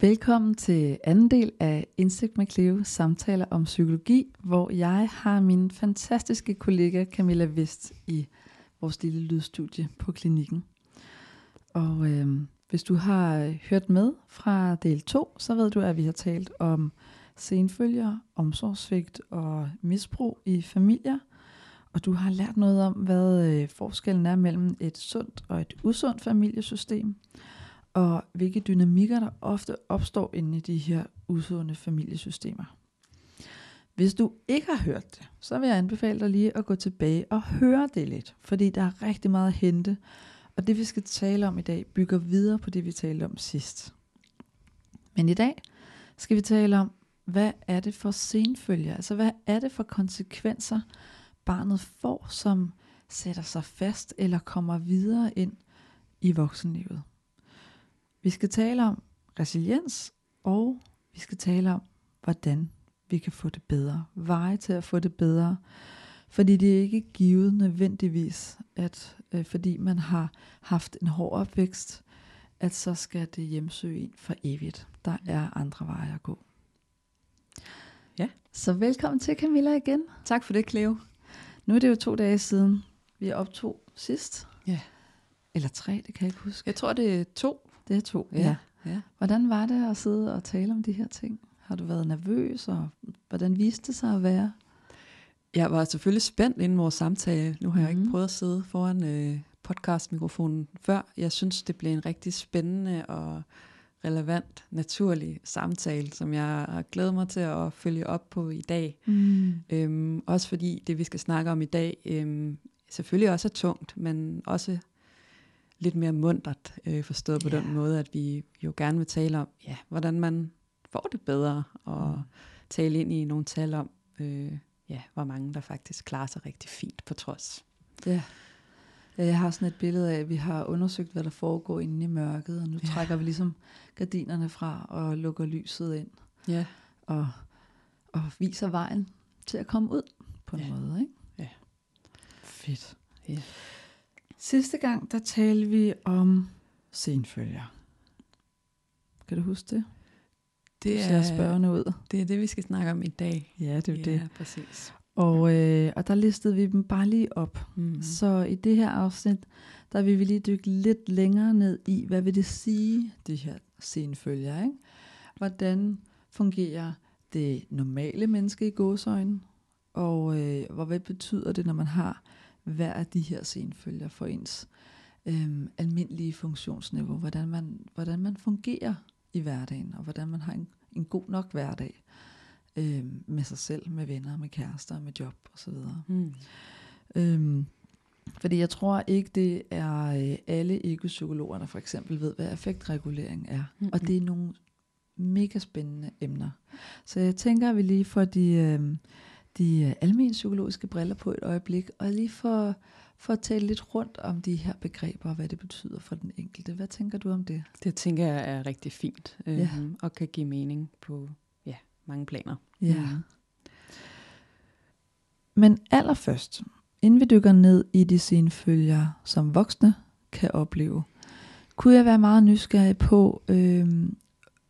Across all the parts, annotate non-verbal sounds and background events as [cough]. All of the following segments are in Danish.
Velkommen til anden del af Indsigt med Cleo, samtaler om psykologi, hvor jeg har min fantastiske kollega Camilla Vest i vores lille lydstudie på klinikken. Og øh, hvis du har hørt med fra del 2, så ved du, at vi har talt om senfølger, omsorgssvigt og misbrug i familier. Og du har lært noget om, hvad øh, forskellen er mellem et sundt og et usundt familiesystem og hvilke dynamikker der ofte opstår inde i de her usunde familiesystemer. Hvis du ikke har hørt det, så vil jeg anbefale dig lige at gå tilbage og høre det lidt, fordi der er rigtig meget at hente, og det vi skal tale om i dag bygger videre på det vi talte om sidst. Men i dag skal vi tale om, hvad er det for senfølger, altså hvad er det for konsekvenser barnet får, som sætter sig fast eller kommer videre ind i voksenlivet. Vi skal tale om resiliens, og vi skal tale om, hvordan vi kan få det bedre. Veje til at få det bedre. Fordi det er ikke givet nødvendigvis, at øh, fordi man har haft en hård opvækst, at så skal det hjemsøge en for evigt. Der er andre veje at gå. Ja. Så velkommen til Camilla igen. Tak for det, Cleo. Nu er det jo to dage siden, vi optog sidst. Ja. Eller tre, det kan jeg ikke huske. Jeg tror, det er to. Det er to, Ja. ja. Hvordan var det at sidde og tale om de her ting? Har du været nervøs, og hvordan viste det sig at være? Jeg var selvfølgelig spændt inden vores samtale. Nu har jeg ikke Mhm. prøvet at sidde foran øh, podcastmikrofonen før. Jeg synes, det blev en rigtig spændende og relevant, naturlig samtale, som jeg har glædet mig til at følge op på i dag. Mm. Øhm, også fordi det, vi skal snakke om i dag, øhm, selvfølgelig også er tungt, men også lidt mere mundret, øh, forstået på Ja. den måde, at vi jo gerne vil tale om, ja, hvordan man får det bedre, og Mm. tale ind i nogle tal om, øh, ja, hvor mange der faktisk klarer sig rigtig fint på trods. Ja. ja. Jeg har sådan et billede af, at vi har undersøgt, hvad der foregår inde i mørket, og nu Ja. trækker vi ligesom gardinerne fra og lukker lyset ind, Ja, og, og viser vejen til at komme ud på en Ja. måde. Ikke? Ja. Fedt. Ja. Sidste gang, der talte vi om senfølger. Kan du huske det? det er, spørgende ud. det er det, vi skal snakke om i dag. Ja, det er ja, det. præcis. Og, øh, og der listede vi dem bare lige op. Mm. Mm. Så i det her afsnit, der vil vi lige dykke lidt længere ned i, hvad vil det sige, de her senfølger. Ikke? Hvordan fungerer det normale menneske i gåsøjne, og øh, hvad betyder det, når man har hver af de her senfølger for ens øh, almindelige funktionsniveau, hvordan man, hvordan man fungerer i hverdagen, og hvordan man har en, en god nok hverdag øh, med sig selv, med venner, med kærester, med job osv. Mm. Øhm, fordi jeg tror ikke, det er øh, alle ikke-psykologer, der for eksempel ved, hvad affektregulering er. Mm-hmm. Og det er nogle mega spændende emner. Så jeg tænker, at vi lige får de, øh, de øh, almen psykologiske briller på et øjeblik, og lige får, får tale lidt rundt om de her begreber, og hvad det betyder for den enkelte. Hvad tænker du om det? Det tænker jeg er rigtig fint, øh, Ja. og kan give mening på ja, mange planer. Ja. Men allerførst, inden vi dykker ned i de senfølger, som voksne kan opleve, kunne jeg være meget nysgerrig på, øhm,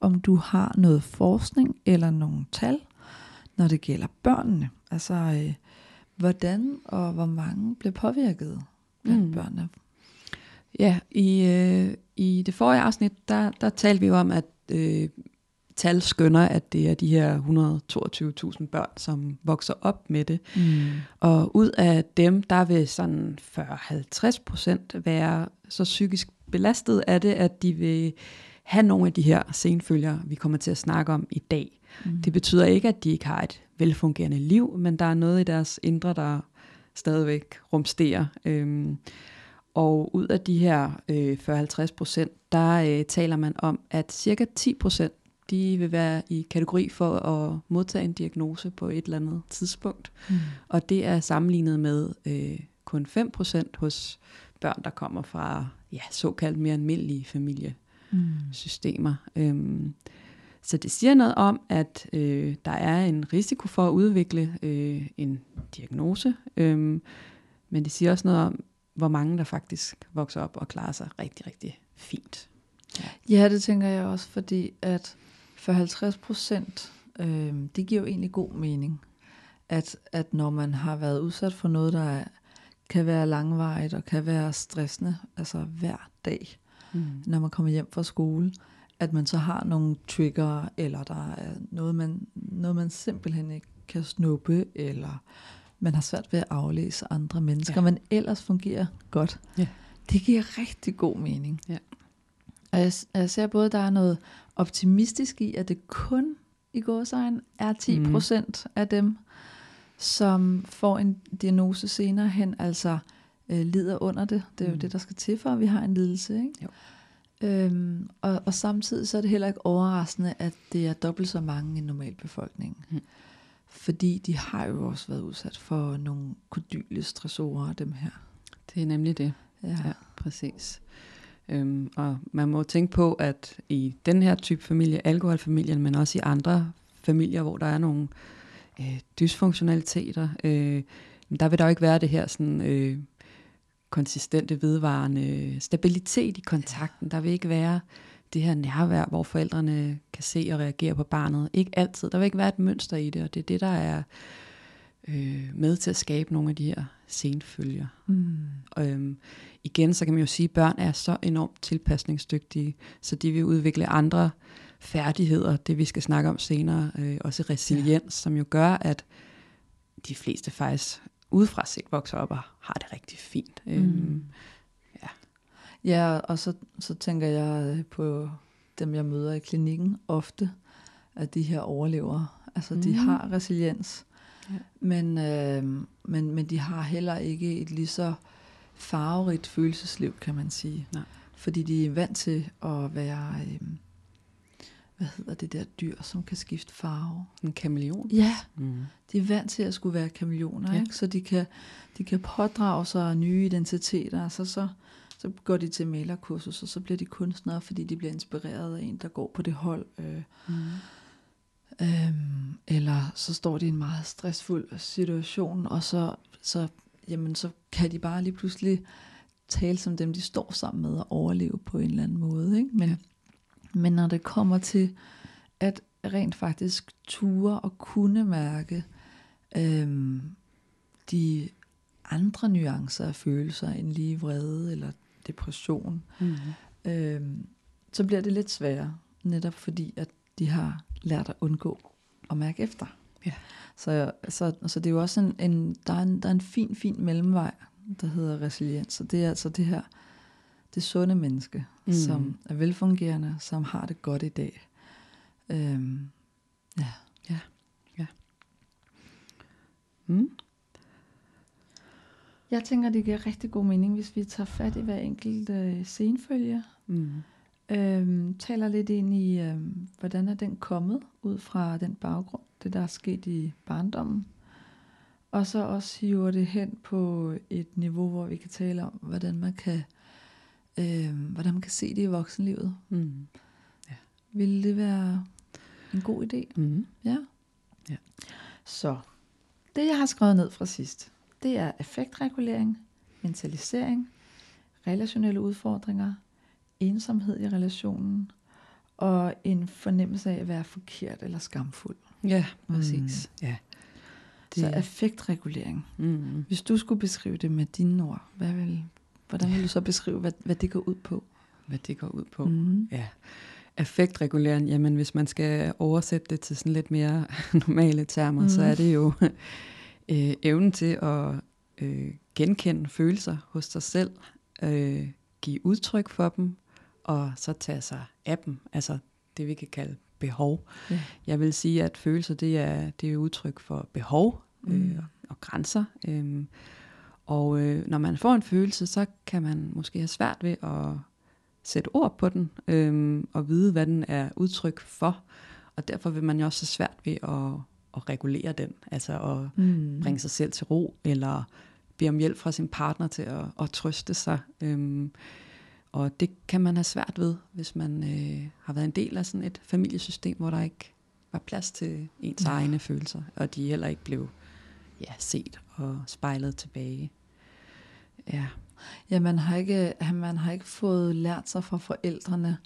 om du har noget forskning eller nogle tal, når det gælder børnene. Altså, øh, hvordan og hvor mange blev påvirket blandt Mm. børnene. Ja, i, øh, i det forrige afsnit, der, der talte vi jo om, at øh, tal skønner, at det er de her 122.000 børn, som vokser op med det. Mm. Og ud af dem, der vil sådan 40-50 procent være så psykisk belastet af det, at de vil have nogle af de her senfølger, vi kommer til at snakke om i dag. Mm. Det betyder ikke, at de ikke har et velfungerende liv, men der er noget i deres indre, der stadigvæk rumsterer. Øhm, og ud af de her øh, 40-50 procent, der øh, taler man om, at cirka 10 procent, de vil være i kategori for at modtage en diagnose på et eller andet tidspunkt. Mm. Og det er sammenlignet med øh, kun 5 procent hos børn, der kommer fra ja, såkaldt mere almindelige familiesystemer. Mm. Øhm, så det siger noget om, at øh, der er en risiko for at udvikle øh, en diagnose, øhm, men det siger også noget om, hvor mange der faktisk vokser op og klarer sig rigtig, rigtig fint. Ja, det tænker jeg også, fordi at for 50 procent, øh, det giver jo egentlig god mening, at, at når man har været udsat for noget, der er, kan være langvarigt og kan være stressende, altså hver dag, mm. når man kommer hjem fra skole, at man så har nogle trigger, eller der er noget, man, noget, man simpelthen ikke kan snuppe, eller man har svært ved at aflæse andre mennesker, ja. men ellers fungerer godt. Ja. Det giver rigtig god mening. Ja. Og jeg, jeg ser både, at der er noget optimistisk i, at det kun i gåsøjne er 10 procent mm. af dem, som får en diagnose senere hen, altså øh, lider under det. Det er mm. jo det, der skal til for, at vi har en lidelse. Ikke? Jo. Øhm, og, og samtidig så er det heller ikke overraskende, at det er dobbelt så mange i normalbefolkningen. Mm. Fordi de har jo også været udsat for nogle kodyle stressorer, dem her. Det er nemlig det. Ja, ja præcis. Øhm, og man må tænke på, at i den her type familie, alkoholfamilien, men også i andre familier, hvor der er nogle øh, dysfunktionaliteter, øh, der vil der jo ikke være det her sådan, øh, konsistente, vedvarende stabilitet i kontakten. Der vil ikke være det her nærvær, hvor forældrene kan se og reagere på barnet. Ikke altid. Der vil ikke være et mønster i det, og det er det, der er øh, med til at skabe nogle af de her senfølger. Mm. Og, øhm, igen, så kan man jo sige, at børn er så enormt tilpasningsdygtige, så de vil udvikle andre færdigheder, det vi skal snakke om senere, øh, også resiliens, ja. som jo gør, at de fleste faktisk udefra set vokser op og har det rigtig fint. Mm. Øhm, ja. ja, og så, så tænker jeg på dem, jeg møder i klinikken ofte, at de her overlever. Altså, mm. de har resiliens, ja. men, øh, men, men de har heller ikke et lige så farverigt følelsesliv, kan man sige. Nej. Fordi de er vant til at være... Øh, hvad hedder det der dyr, som kan skifte farve? En kameleon? Ja, mm. de er vant til at skulle være kameleoner, ja. ikke? så de kan, de kan pådrage sig nye identiteter, altså så, så går de til malerkursus, og så bliver de kunstnere, fordi de bliver inspireret af en, der går på det hold. Øh, mm. øhm, eller så står de i en meget stressfuld situation, og så, så, jamen, så kan de bare lige pludselig tale som dem, de står sammen med, og overleve på en eller anden måde. Ikke? Men, ja. Men når det kommer til at rent faktisk ture og kunne mærke øhm, de andre nuancer af følelser end lige vrede eller depression, mm-hmm. øhm, så bliver det lidt sværere, netop fordi at de har lært at undgå at mærke efter. Ja. Så, så, så det er jo også en, en, der, er en, der er en fin, fin mellemvej, der hedder resiliens, og det er altså det her det sunde menneske, mm. som er velfungerende, som har det godt i dag. Øhm, ja. Ja. ja. Mm. Jeg tænker, det giver rigtig god mening, hvis vi tager fat i hver enkelt øh, scenefølge. Mm. Øhm, taler lidt ind i, øhm, hvordan er den kommet ud fra den baggrund, det der er sket i barndommen. Og så også hiver det hen på et niveau, hvor vi kan tale om, hvordan man kan øh, hvordan man kan se det i voksenlivet. Mm. Ja. Vil det være en god idé? Mm. Ja. ja. Så det jeg har skrevet ned fra sidst, det er effektregulering, mentalisering, relationelle udfordringer, ensomhed i relationen, og en fornemmelse af at være forkert eller skamfuld. Ja, præcis. Mm. Ja. Det... Så effektregulering. Mm. Hvis du skulle beskrive det med dine ord, hvad vil, Hvordan vil du så beskrive, hvad, hvad det går ud på? Hvad det går ud på? Mm. Ja. Affektregulering, jamen hvis man skal oversætte det til sådan lidt mere [laughs] normale termer, mm. så er det jo [laughs] øh, evnen til at øh, genkende følelser hos sig selv, øh, give udtryk for dem, og så tage sig af dem, altså det vi kan kalde behov. Ja. Jeg vil sige, at følelser det er, det er udtryk for behov øh, mm. og grænser. Øh, og øh, når man får en følelse, så kan man måske have svært ved at sætte ord på den, øh, og vide, hvad den er udtryk for. Og derfor vil man jo også have svært ved at, at regulere den, altså at mm. bringe sig selv til ro, eller bede om hjælp fra sin partner til at, at trøste sig. Øh, og det kan man have svært ved, hvis man øh, har været en del af sådan et familiesystem, hvor der ikke var plads til ens ja. egne følelser, og de heller ikke blev ja, set og spejlet tilbage. Ja. Ja, man har ikke, man har ikke fået lært sig fra forældrene,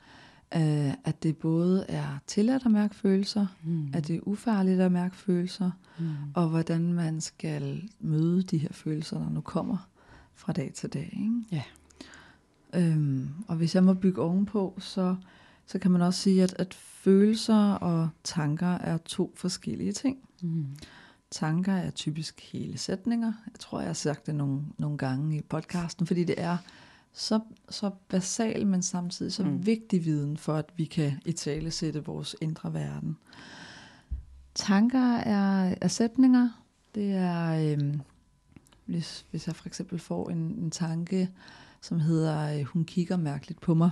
øh, at det både er tilladt at mærke følelser, Mm. at det er ufarligt at mærke følelser, Mm. og hvordan man skal møde de her følelser, der nu kommer fra dag til dag. Ikke? Ja. Øhm, og hvis jeg må bygge ovenpå, så, så kan man også sige, at, at følelser og tanker er to forskellige ting. Mm. Tanker er typisk hele sætninger. Jeg tror, jeg har sagt det nogle, nogle gange i podcasten, fordi det er så, så basal, men samtidig så Mm. vigtig viden for, at vi kan i tale sætte vores indre verden. Tanker er, er sætninger. Det er, øhm, hvis, hvis jeg for eksempel får en, en tanke, som hedder, øh, hun kigger mærkeligt på mig,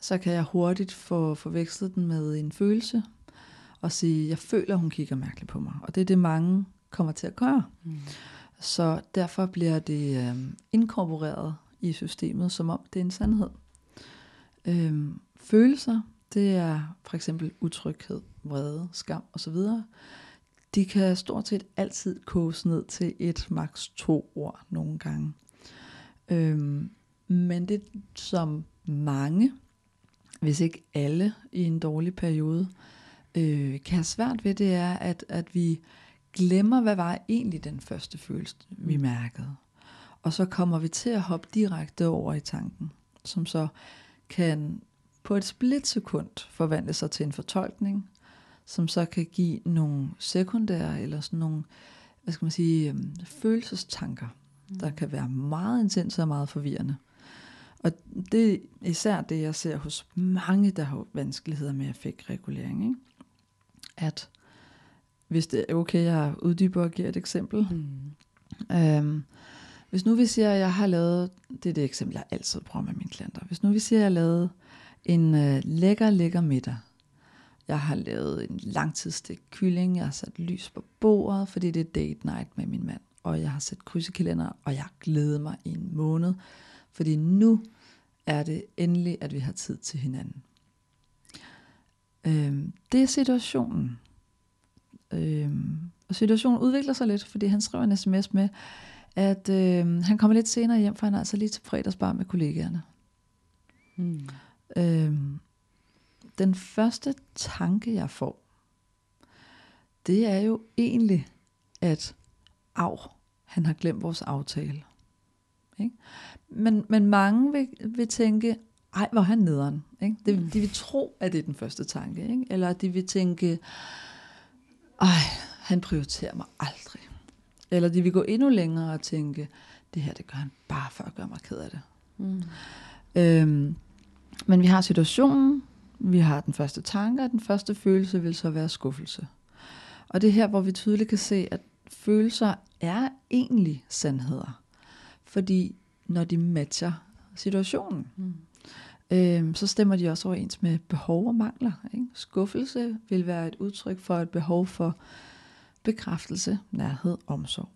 så kan jeg hurtigt få forvekslet den med en følelse, og sige, jeg føler, hun kigger mærkeligt på mig. Og det er det, mange kommer til at gøre. Mm. Så derfor bliver det øh, inkorporeret i systemet, som om det er en sandhed. Øhm, følelser, det er for eksempel utryghed, vrede, skam osv. De kan stort set altid koges ned til et maks to ord nogle gange. Øhm, men det som mange, hvis ikke alle i en dårlig periode, øh, kan have svært ved, det er, at, at vi glemmer, hvad var egentlig den første følelse, vi mærkede. Og så kommer vi til at hoppe direkte over i tanken, som så kan på et splitsekund forvandle sig til en fortolkning, som så kan give nogle sekundære eller sådan nogle, hvad skal man sige, øhm, følelsestanker, der kan være meget intense og meget forvirrende. Og det er især det, jeg ser hos mange, der har vanskeligheder med affektregulering. Ikke? At hvis det er okay, jeg uddyber og giver et eksempel. Mm. Øhm, hvis nu vi siger, at jeg har lavet, det er det eksempel, jeg altid bruger med mine klienter. Hvis nu vi siger, at jeg har lavet en øh, lækker, lækker middag. Jeg har lavet en langtidsstik kylling, jeg har sat lys på bordet, fordi det er date night med min mand. Og jeg har sat kryds i kalender, og jeg har glædet mig i en måned. Fordi nu er det endelig, at vi har tid til hinanden. Øhm, det er situationen. Øhm, og situationen udvikler sig lidt, fordi han skriver en sms med, at øh, han kommer lidt senere hjem, for han er altså lige til fredagsbar med kollegaerne. Mm. Øhm, den første tanke, jeg får, det er jo egentlig, at af, han har glemt vores aftale. Ikke? Men, men mange vil, vil tænke, ej, hvor han nederen. Ikke? De, Mm. de vil tro, at det er den første tanke. Ikke? Eller de vil tænke, ej, han prioriterer mig aldrig. Eller de vil gå endnu længere og tænke, det her, det gør han bare for at gøre mig ked af det. Mm. Øhm, men vi har situationen, vi har den første tanke, og den første følelse vil så være skuffelse. Og det er her, hvor vi tydeligt kan se, at følelser er egentlig sandheder. Fordi når de matcher situationen, Mm. Øhm, så stemmer de også overens med behov og mangler. Ikke? Skuffelse vil være et udtryk for et behov for bekræftelse, nærhed, omsorg.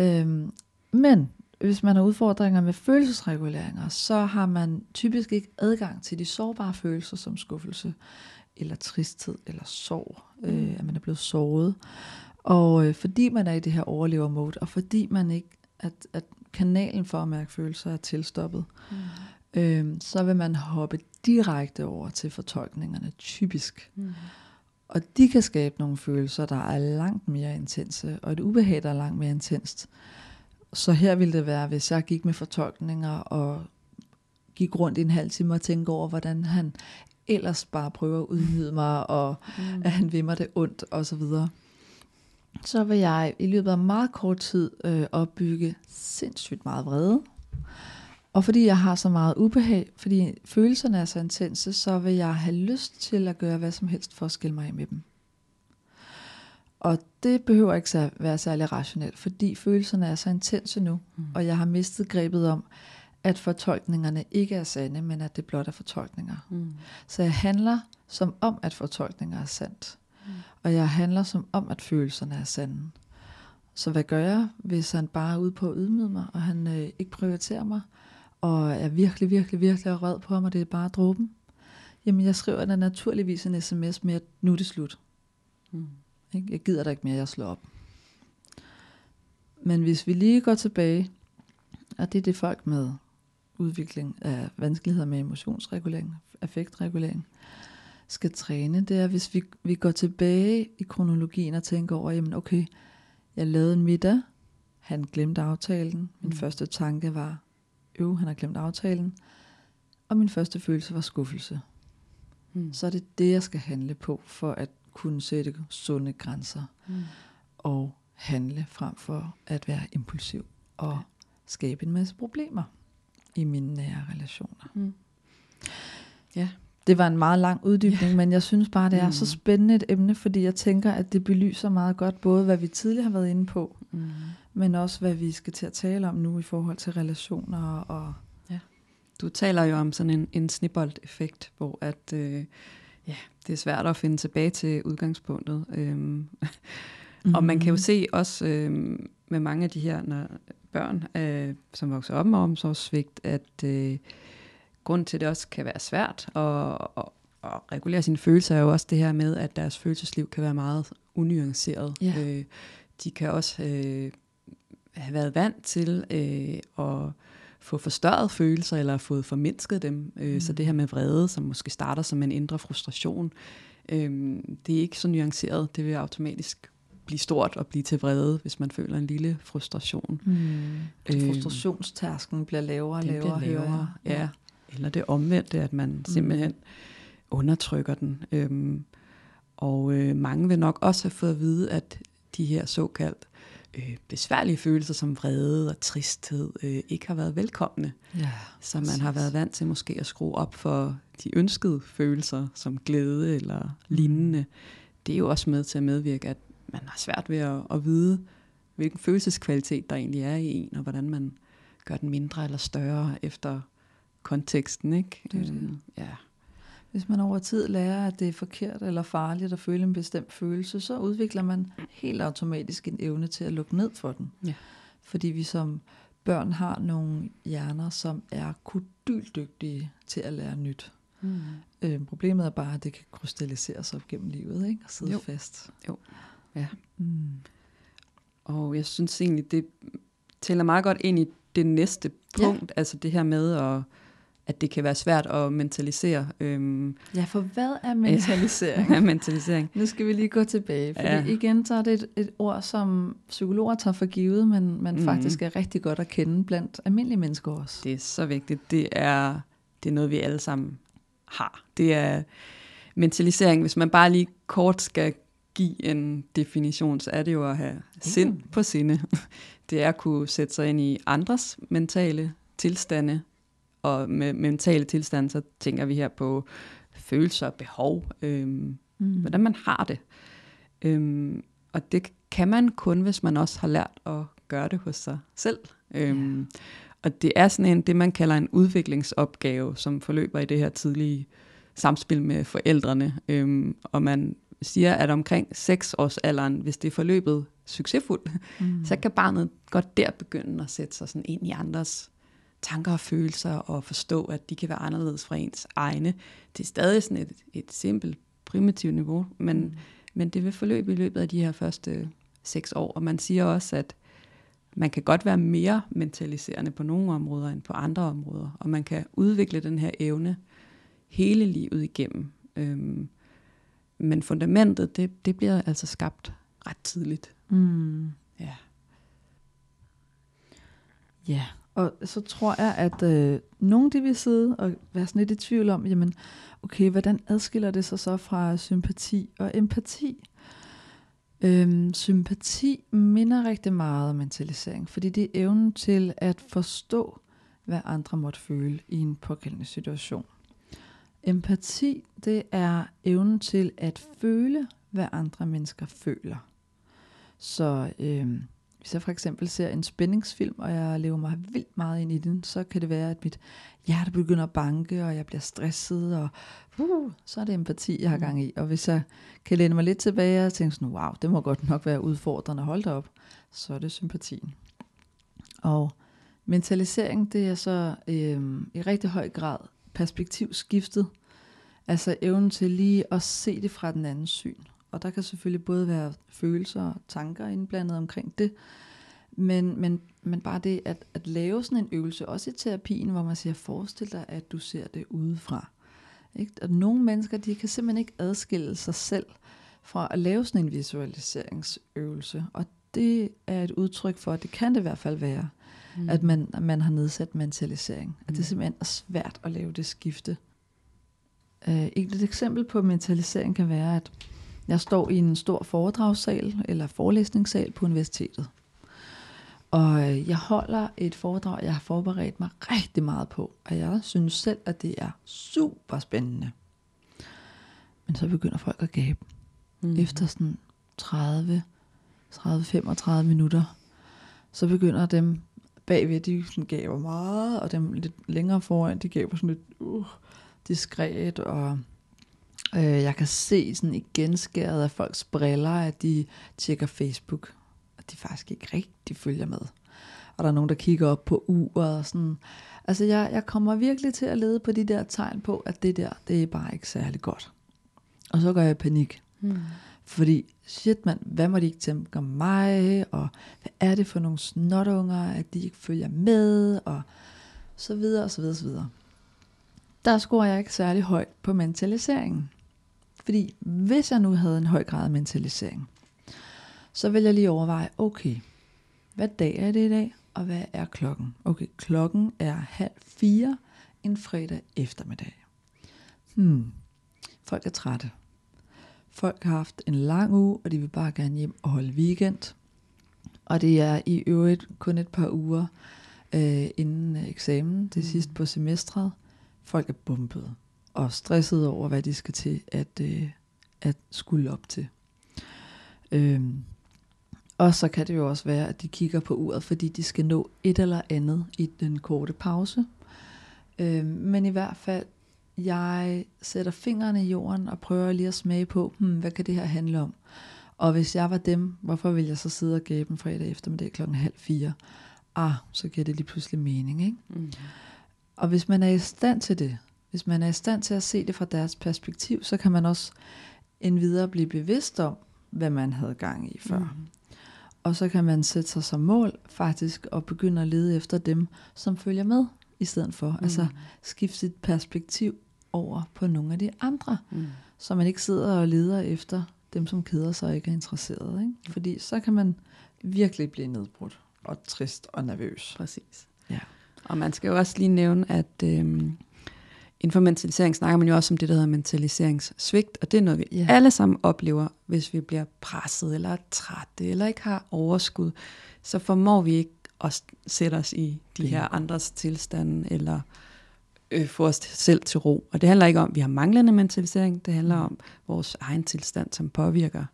Øhm, men hvis man har udfordringer med følelsesreguleringer, så har man typisk ikke adgang til de sårbare følelser som skuffelse, eller tristhed, eller sorg, øh, at man er blevet såret. Og øh, fordi man er i det her overlever-mode, og fordi man ikke, at, at kanalen for at mærke følelser er tilstoppet, Mm. Øh, så vil man hoppe direkte over til fortolkningerne, typisk. Mm. Og de kan skabe nogle følelser, der er langt mere intense, og et ubehag, der er langt mere intenst. Så her ville det være, hvis jeg gik med fortolkninger og gik rundt i en halv time og tænkte over, hvordan han ellers bare prøver at udnyde mig, og Mm. at han vil mig det ondt, og så videre. Så vil jeg i løbet af meget kort tid øh, opbygge sindssygt meget vrede. Og fordi jeg har så meget ubehag, fordi følelserne er så intense, så vil jeg have lyst til at gøre hvad som helst for at skille mig af med dem. Og det behøver ikke at være særlig rationelt, fordi følelserne er så intense nu, Mm. og jeg har mistet grebet om, at fortolkningerne ikke er sande, men at det blot er fortolkninger. Mm. Så jeg handler som om, at fortolkninger er sandt. Mm. Og jeg handler som om, at følelserne er sande. Så hvad gør jeg, hvis han bare er ude på at ydmyge mig, og han øh, ikke prioriterer mig, og er virkelig, virkelig, virkelig vred på ham, og det er bare dråben? Jamen, jeg skriver da naturligvis en sms med, at nu er det slut. Mm. Jeg gider da ikke mere, jeg slår op. Men hvis vi lige går tilbage, og det er det folk med udvikling af vanskeligheder med emotionsregulering, affektregulering, skal træne, det er, hvis vi, vi går tilbage i kronologien og tænker over, jamen okay, jeg lavede en middag, han glemte aftalen, min mm. første tanke var, øv, han har glemt aftalen, og min første følelse var skuffelse. Mm. Så er det det, jeg skal handle på, for at kunne sætte sunde grænser, mm. og handle frem for at være impulsiv, og skabe en masse problemer i mine nære relationer. Mm. Ja, det var en meget lang uddybning, ja. men jeg synes bare, det er mm. så spændende et emne, fordi jeg tænker, at det belyser meget godt både, hvad vi tidligere har været inde på, mm. Men også, hvad vi skal til at tale om nu i forhold til relationer. Og ja. Du taler jo om sådan en, en snibbold-effekt, hvor at, øh, ja, det er svært at finde tilbage til udgangspunktet. Øhm. mm. [laughs] Og man kan jo se også øh, med mange af de her når børn, øh, som vokser op med omsorgssvigt, at... Øh, grund til, at det også kan være svært at, at, at regulere sine følelser, er jo også det her med, at deres følelsesliv kan være meget unuanceret. Ja. Øh, de kan også øh, have været vant til øh, at få forstørret følelser, eller fået formindsket dem. Øh, mm. Så det her med vrede, som måske starter som en indre frustration, øh, det er ikke så nuanceret. Det vil automatisk blive stort og blive til vrede, hvis man føler en lille frustration. Mm. Øh, Frustrationstærsken bliver lavere og lavere. Bliver lavere, ja. ja. Eller det omvendte, at man mm. simpelthen undertrykker den. Øhm, og øh, mange vil nok også have fået at vide, at de her såkaldt øh, besværlige følelser som vrede og tristhed øh, ikke har været velkomne. Ja, så man har været vant til måske at skrue op for de ønskede følelser som glæde eller mm. lignende. Det er jo også med til at medvirke, at man har svært ved at, at vide, hvilken følelseskvalitet der egentlig er i en, og hvordan man gør den mindre eller større efter konteksten, ikke? Det er det. Øhm, ja. Hvis man over tid lærer, at det er forkert eller farligt at føle en bestemt følelse, så udvikler man helt automatisk en evne til at lukke ned for den. Ja. Fordi vi som børn har nogle hjerner, som er kodyldygtige til at lære nyt. Mm. Øh, problemet er bare, at det kan krystalliseres op gennem livet, ikke? Og sidde jo. fast. Jo, ja. Mm. Og jeg synes egentlig, det tæller meget godt ind i det næste punkt, ja. altså det her med at at det kan være svært at mentalisere. Øhm, ja, for hvad er mentalisering? [laughs] Ja, mentalisering. Nu skal vi lige gå tilbage, fordi ja. igen så er det et, et ord, som psykologer tager for givet, men man mm. faktisk er rigtig godt at kende blandt almindelige mennesker også. Det er så vigtigt. Det er, det er noget, vi alle sammen har. Det er mentalisering. Hvis man bare lige kort skal give en definition, så er det jo at have sind mm. på sinde. [laughs] Det er at kunne sætte sig ind i andres mentale tilstande, og med mentale tilstand, så tænker vi her på følelser og behov, øhm, mm. hvordan man har det. Øhm, og det kan man kun, hvis man også har lært at gøre det hos sig selv. Øhm, yeah. Og det er sådan en, det man kalder en udviklingsopgave, som forløber i det her tidlige samspil med forældrene. Øhm, og man siger, at omkring 6 års alderen, hvis det er forløbet succesfuldt, mm. så kan barnet godt der begynde at sætte sig sådan ind i andres tanker og følelser og forstå, at de kan være anderledes fra ens egne. Det er stadig sådan et, et simpelt, primitivt niveau, men, mm. men det vil forløbe i løbet af de her første seks år. Og man siger også, at man kan godt være mere mentaliserende på nogle områder end på andre områder, og man kan udvikle den her evne hele livet igennem. Øhm, men fundamentet, det, det bliver altså skabt ret tidligt. Mm. Ja. Ja, og så tror jeg, at øh, nogen de vil sidde og være sådan lidt i tvivl om, jamen, okay, hvordan adskiller det sig så fra sympati og empati? Øhm, sympati minder rigtig meget om mentalisering, fordi det er evnen til at forstå, hvad andre måtte føle i en pågældende situation. Empati, det er evnen til at føle, hvad andre mennesker føler. Så øhm, hvis jeg for eksempel ser en spændingsfilm, og jeg lever mig vildt meget ind i den, så kan det være, at mit hjerte begynder at banke, og jeg bliver stresset, og uh, så er det empati, jeg har gang i. Og hvis jeg kan læne mig lidt tilbage og tænke sådan, wow, det må godt nok være udfordrende at holde op, så er det sympatien. Og mentalisering, det er så øh, i rigtig høj grad perspektivskiftet, altså evnen til lige at se det fra den anden syn. Og der kan selvfølgelig både være følelser og tanker indblandet omkring det, Men, men, men bare det at, at lave sådan en øvelse, også i terapien, hvor man siger, forestil dig, at du ser det udefra. Ikke? Og nogle mennesker, de kan simpelthen ikke adskille sig selv fra at lave sådan en visualiseringsøvelse. Og det er et udtryk for, at det kan det i hvert fald være, mm. at, man, at man har nedsat mentalisering. At det Mm. simpelthen er svært at lave det skifte. Uh, et eksempel på mentalisering kan være, at jeg står i en stor foredragssal eller forelæsningssal på universitetet. Og øh, jeg holder et foredrag, jeg har forberedt mig rigtig meget på. Og jeg synes selv, at det er super spændende. Men så begynder folk at gabe. Mm. Efter sådan 30, 30-35 minutter, så begynder dem bagved, de sådan gaber meget, og dem lidt længere foran, de gaber sådan lidt uh, diskret, og øh, jeg kan se sådan i genskæret af folks briller, at de tjekker Facebook, og de faktisk ikke rigtig følger med. Og der er nogen, der kigger op på uret og sådan. Altså jeg, jeg kommer virkelig til at lede på de der tegn på, at det der, det er bare ikke særlig godt. Og så går jeg i panik. Mm. Fordi, shit mand, hvad må de ikke tænke om mig, og hvad er det for nogle snotunger, at de ikke følger med, og så videre, og så videre, og så videre. Der scorer jeg ikke særlig højt på mentaliseringen. Fordi hvis jeg nu havde en høj grad af mentalisering, så vil jeg lige overveje, okay, hvad dag er det i dag, og hvad er klokken? Okay, klokken er halv fire en fredag eftermiddag. Hmm, folk er trætte. Folk har haft en lang uge, og de vil bare gerne hjem og holde weekend. Og det er i øvrigt kun et par uger øh, inden eksamen, det Mm. sidste på semestret. Folk er bumpet og stresset over, hvad de skal til at, øh, at skulle op til. Øhm, og så kan det jo også være, at de kigger på uret, fordi de skal nå et eller andet i den korte pause. Øhm, men i hvert fald, jeg sætter fingrene i jorden og prøver lige at smage på, hmm, hvad kan det her handle om? Og hvis jeg var dem, hvorfor ville jeg så sidde og gabe en fredag eftermiddag klokken halv fire? Ah, så giver det lige pludselig mening, ikke? Mm. Og hvis man er i stand til det, hvis man er i stand til at se det fra deres perspektiv, så kan man også endvidere blive bevidst om, hvad man havde gang i før. Mm. Og så kan man sætte sig som mål faktisk og begynde at lede efter dem, som følger med i stedet for. Mm. Altså skifte sit perspektiv over på nogle af de andre, Mm. så man ikke sidder og leder efter dem, som keder sig og ikke er interesseret. Ikke? Fordi så kan man virkelig blive nedbrudt og trist og nervøs. Præcis. Ja. Og man skal jo også lige nævne, at øhm, inden for mentalisering snakker man jo også om det, der hedder mentaliseringssvigt, og det er noget, vi yeah. alle sammen oplever, hvis vi bliver presset eller er trætte eller ikke har overskud, så formår vi ikke at sætte os i de her andres tilstande eller øh, få os selv til ro. Og det handler ikke om, at vi har manglende mentalisering, det handler Mm. om vores egen tilstand, som påvirker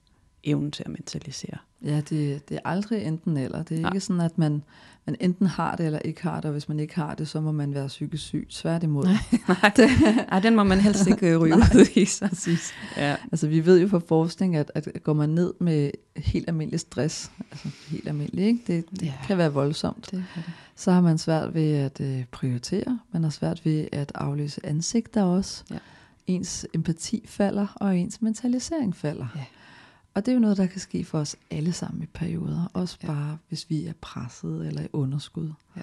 evnen til at mentalisere. Ja, det, det er aldrig enten eller. Det er Nej. ikke sådan, at man, man enten har det eller ikke har det, og hvis man ikke har det, så må man være psykisk syg. Tværtimod. Nej, [laughs] det, ej, den må man helst ikke øh, ryge ud i. Så. Præcis. Ja. Altså vi ved jo fra forskning, at, at går man ned med helt almindelig stress, altså helt almindelig, ikke? Det, det Ja. kan være voldsomt, Det er det. så har man svært ved at øh, prioritere, man har svært ved at afløse ansigter også. Ja. Ens empati falder, og ens mentalisering falder. Ja. Og det er jo noget, der kan ske for os alle sammen i perioder, også Ja. bare hvis vi er presset eller i underskud. Ja.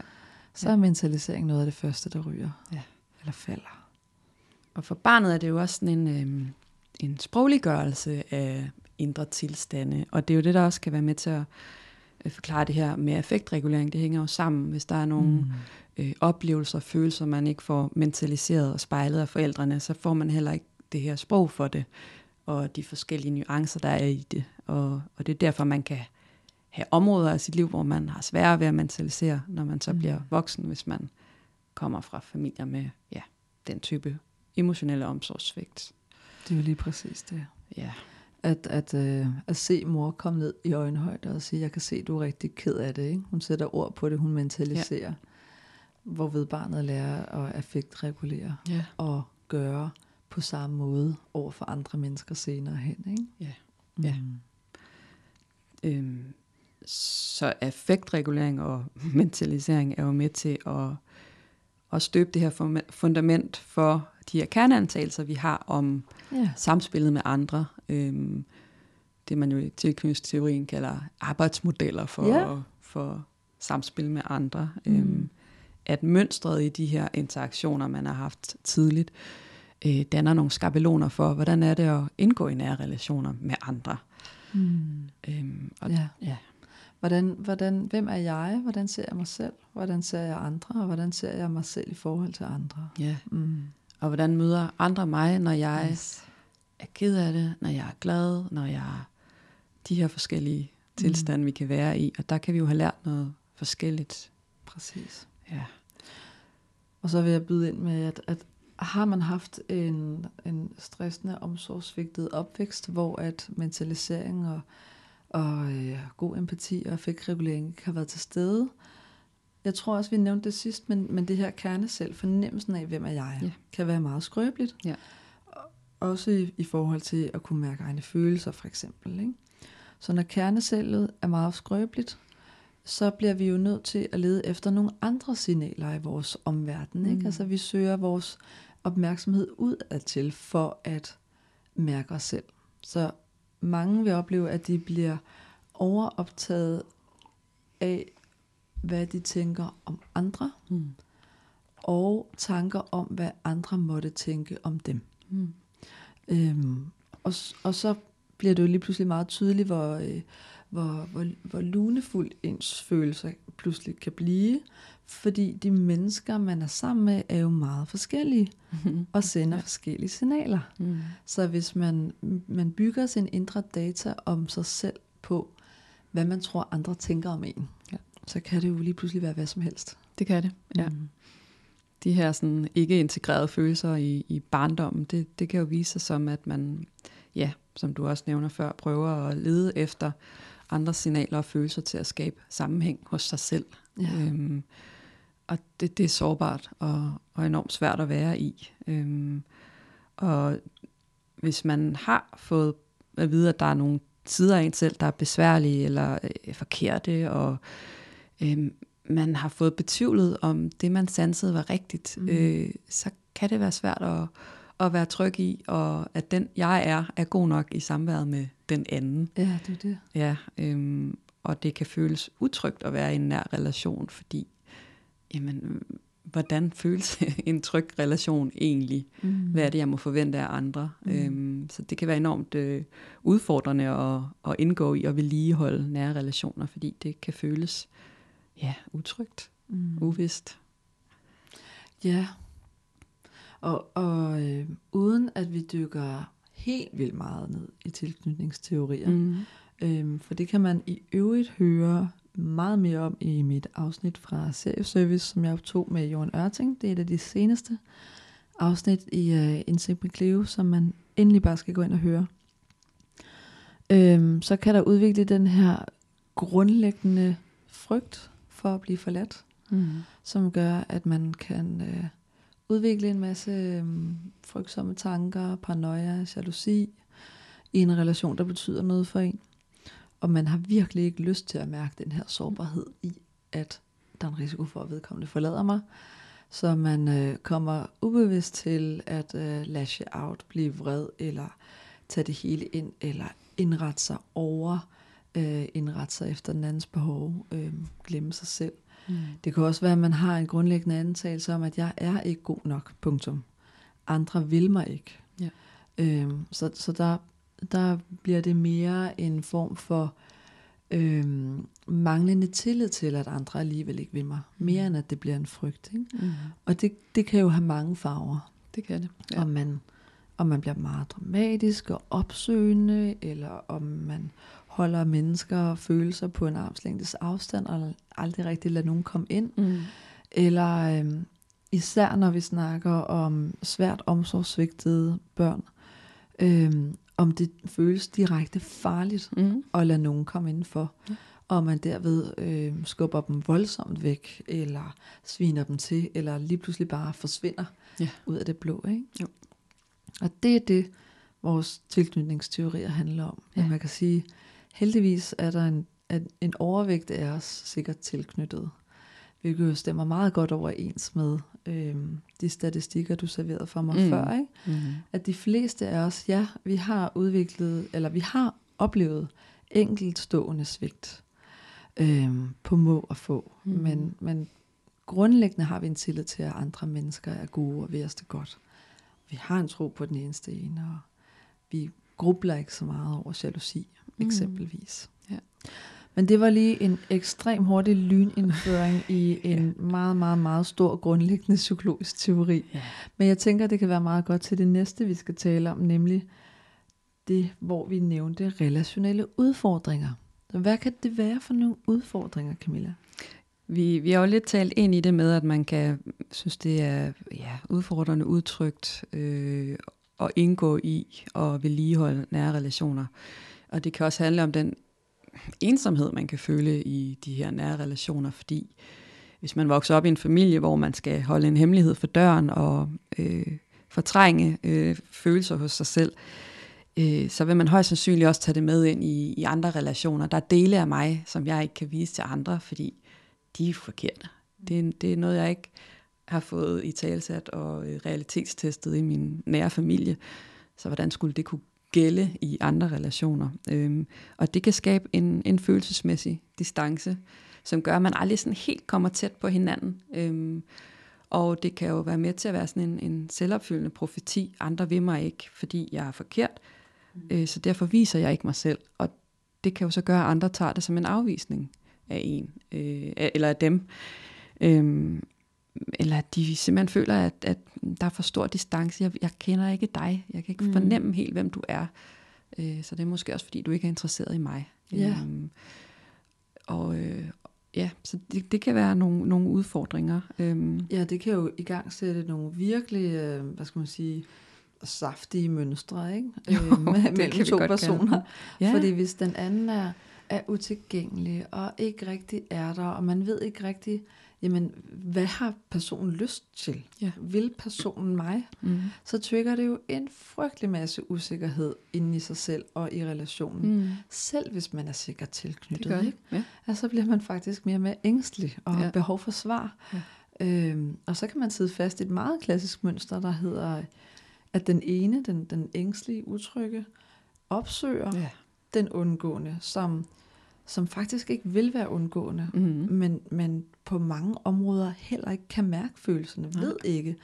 Så er mentalisering noget af det første, der ryger. Ja. Eller falder. Og for barnet er det jo også sådan en, øhm, en sprogliggørelse af indre tilstande, og det er jo det, der også kan være med til at øh, forklare det her med affektregulering. Det hænger jo sammen, hvis der er nogle mm. øh, oplevelser og følelser, man ikke får mentaliseret og spejlet af forældrene, så får man heller ikke det her sprog for det, og de forskellige nuancer, der er i det. Og, og det er derfor, man kan have områder af sit liv, hvor man har sværere ved at mentalisere, når man så Mm. bliver voksen, hvis man kommer fra familier med ja, den type emotionelle omsorgssvigt. Det er jo lige præcis det. Ja. At, at, øh, at se mor komme ned i øjenhøjde og sige, jeg kan se, du er rigtig ked af det. Ikke? Hun sætter ord på det, hun mentaliserer. Ja. Hvorved barnet lærer at affektregulere ja. og gøre på samme måde over for andre mennesker senere hen. Ikke? Ja. Ja. Mm. Øhm, så affektregulering og [laughs] mentalisering er jo med til at, at støbe det her fundament for de her kerneantagelser, vi har om Ja. samspillet med andre. Øhm, det man jo i tilknytningsteorien kalder arbejdsmodeller for, Ja. for samspil med andre. Mm. Øhm, at mønstret i de her interaktioner, man har haft tidligt, øh, danner nogle skabeloner for, hvordan er det at indgå i nære relationer med andre. Mm. Øhm, og, Ja. ja. Hvordan, hvordan, hvem er jeg? Hvordan ser jeg mig selv? Hvordan ser jeg andre? Og hvordan ser jeg mig selv i forhold til andre? ja. Mm. Og hvordan møder andre mig, når jeg Yes. er ked af det, når jeg er glad, når jeg er de her forskellige tilstande, vi kan være i. Og der kan vi jo have lært noget forskelligt. Præcis. Ja. Og så vil jeg byde ind med, at, at har man haft en, en stressende, omsorgsvigtet opvækst, hvor at mentalisering og, og øh, god empati og affektregulering ikke har været til stede. Jeg tror også, vi nævnte det sidst, men, men det her kerne selv, fornemmelsen af, hvem er jeg, Ja. kan være meget skrøbeligt. Ja. Og- Også i, i forhold til at kunne mærke egne følelser, for eksempel. Ikke? Så når kernecellet er meget skrøbeligt, så bliver vi jo nødt til at lede efter nogle andre signaler i vores omverden. Ikke? Mm. Altså vi søger vores opmærksomhed ud til for at mærke os selv. Så mange vil opleve, at de bliver overoptaget af, hvad de tænker om andre, Mm. og tanker om, hvad andre måtte tænke om dem. Mm. Øhm, og, og så bliver det jo lige pludselig meget tydeligt, hvor, øh, hvor, hvor, hvor lunefuldt ens følelser pludselig kan blive, fordi de mennesker, man er sammen med, er jo meget forskellige [laughs] og sender ja. forskellige signaler. Mm. Så hvis man, man bygger sin indre data om sig selv på, hvad man tror, andre tænker om en, Ja. så kan det jo lige pludselig være hvad som helst. Det kan det, ja. Mm. De her sådan ikke integrerede følelser i, i barndommen, det, det kan jo vise sig som, at man, ja, som du også nævner før, prøver at lede efter andre signaler og følelser til at skabe sammenhæng hos sig selv. Ja. Øhm, og det, det er sårbart og, og enormt svært at være i. Øhm, og hvis man har fået at vide, at der er nogle sider af en selv, der er besværlige eller øh, forkerte, og øh, man har fået betvivlet, om det, man sansede, var rigtigt, Mm. øh, så kan det være svært at, at være tryg i, og at den, jeg er, er god nok i samværet med den anden. Ja, det er det. Ja, øhm, og det kan føles utrygt at være i en nær relation, fordi, jamen, hvordan føles [laughs] en tryg relation egentlig? Mm. Hvad er det, jeg må forvente af andre? Mm. Øhm, så det kan være enormt øh, udfordrende at, at indgå i og vedligeholde nære relationer, fordi det kan føles ja, utrygt, Mm. uvist. Ja. Og, og øh, uden at vi dykker helt vildt meget ned i tilknytningsteorier, mm. Øhm, for det kan man i øvrigt høre meget mere om i mit afsnit fra Serieservice, som jeg optog med Jørgen Ørting. Det er et af de seneste afsnit i øh, Indsigt med Cleo, som man endelig bare skal gå ind og høre. Øhm, så kan der udvikle den her grundlæggende frygt for at blive forladt Mm. som gør, at man kan øh, udvikle en masse øh, frygtsomme tanker, paranoia, jalousi i en relation, der betyder noget for en. Og man har virkelig ikke lyst til at mærke den her sårbarhed i, at der er en risiko for, at vedkommende forlader mig. Så man øh, kommer ubevidst til at øh, lashe out, blive vred, eller tage det hele ind, eller indrette sig over, øh, indrette sig efter den andens behov, øh, glemme sig selv. Mm. Det kan også være, at man har en grundlæggende antagelse om, at jeg er ikke god nok, punktum. Andre vil mig ikke. Ja. Øhm, så så der, der bliver det mere en form for øhm, manglende tillid til, at andre alligevel ikke vil mig. Mere end at det bliver en frygt. Ikke? Mm. Og det, det kan jo have mange farver. Det kan det. Ja. Om, man, om man bliver meget dramatisk og opsøgende, eller om man holder mennesker og følelser på en armslængdes afstand, og aldrig rigtig lader nogen komme ind. Mm. Eller øhm, især når vi snakker om svært omsorgsvigtede børn, øhm, om det føles direkte farligt Mm. at lade nogen komme indenfor. Ja. Og man derved øhm, skubber dem voldsomt væk, eller sviner dem til, eller lige pludselig bare forsvinder Ja. ud af det blå. Ikke? Jo. Og det er det, vores tilknytningsteorier handler om. Ja. Ja. Man kan sige, heldigvis er der en, en overvægt af os sikkert tilknyttet. Hvilket jo stemmer meget godt overens med øhm, de statistikker, du serverede for mig mm. Før. Ikke? Mm. At de fleste af os, ja, vi har udviklet, eller vi har oplevet enkeltstående svigt. øhm, på må og få. Mm. Men, men grundlæggende har vi en tillid til, at andre mennesker er gode og vil os det godt. Vi har en tro på den eneste ene, og vi grubler ikke så meget over jalousi, Mm. eksempelvis. Ja. Men det var lige en ekstrem hurtig lynindføring i [laughs] en meget, meget, meget stor grundlæggende psykologisk teori. Ja. Men jeg tænker, det kan være meget godt til det næste, vi skal tale om, nemlig det, hvor vi nævnte relationelle udfordringer. Så hvad kan det være for nogle udfordringer, Camilla? Vi, vi har jo lidt talt ind i det med, at man kan synes, det er ja, udfordrende udtrykt øh, at indgå i og vedligeholde nære relationer. Og det kan også handle om den ensomhed, man kan føle i de her nære relationer, fordi hvis man vokser op i en familie, hvor man skal holde en hemmelighed for døren og øh, fortrænge øh, følelser hos sig selv, øh, så vil man højst sandsynligt også tage det med ind i, i andre relationer. Der er dele af mig, som jeg ikke kan vise til andre, fordi de er forkerte. Det er, det er noget, jeg ikke har fået i talsat og øh, realitetstestet i min nære familie. Så hvordan skulle det kunne gælde i andre relationer? Øhm, og det kan skabe en, en følelsesmæssig distance, som gør, at man aldrig sådan helt kommer tæt på hinanden. Øhm, og det kan jo være med til at være sådan en, en selvopfyldende profeti. Andre vil mig ikke, fordi jeg er forkert. Øh, så derfor viser jeg ikke mig selv. Og det kan jo så gøre, at andre tager det som en afvisning af en, øh, eller af dem. Øhm, eller at de simpelthen føler, at, at der er for stor distance. Jeg, jeg kender ikke dig. Jeg kan ikke Mm. mm. fornemme helt, hvem du er. Øh, så det er måske også, fordi du ikke er interesseret i mig. Ja. Øhm, og øh, ja, så det, det kan være nogle, nogle udfordringer. Øhm, Ja, det kan jo i gang sætte nogle virkelig, øh, hvad skal man sige, saftige mønstre, ikke? [laughs] Jo, Øh, mellem to personer. ja. Fordi hvis den anden er, er utilgængelig og ikke rigtig er der, og man ved ikke rigtig, jamen, hvad har personen lyst til? Ja. Vil personen mig? mm. Så trigger det jo en frygtelig masse usikkerhed inde i sig selv og i relationen. Mm. Selv hvis man er sikkert tilknyttet. Det ikke? Ja. Så bliver man faktisk mere og mere ængstelig og har Ja. behov for svar. Ja. Øhm, og så kan man sidde fast i et meget klassisk mønster, der hedder, at den ene, den, den ængstlige, utrygge, opsøger. Ja. den undgående, som, som faktisk ikke vil være undgående, Mm. men, men på mange områder heller ikke kan mærke følelserne, Nej. ved ikke,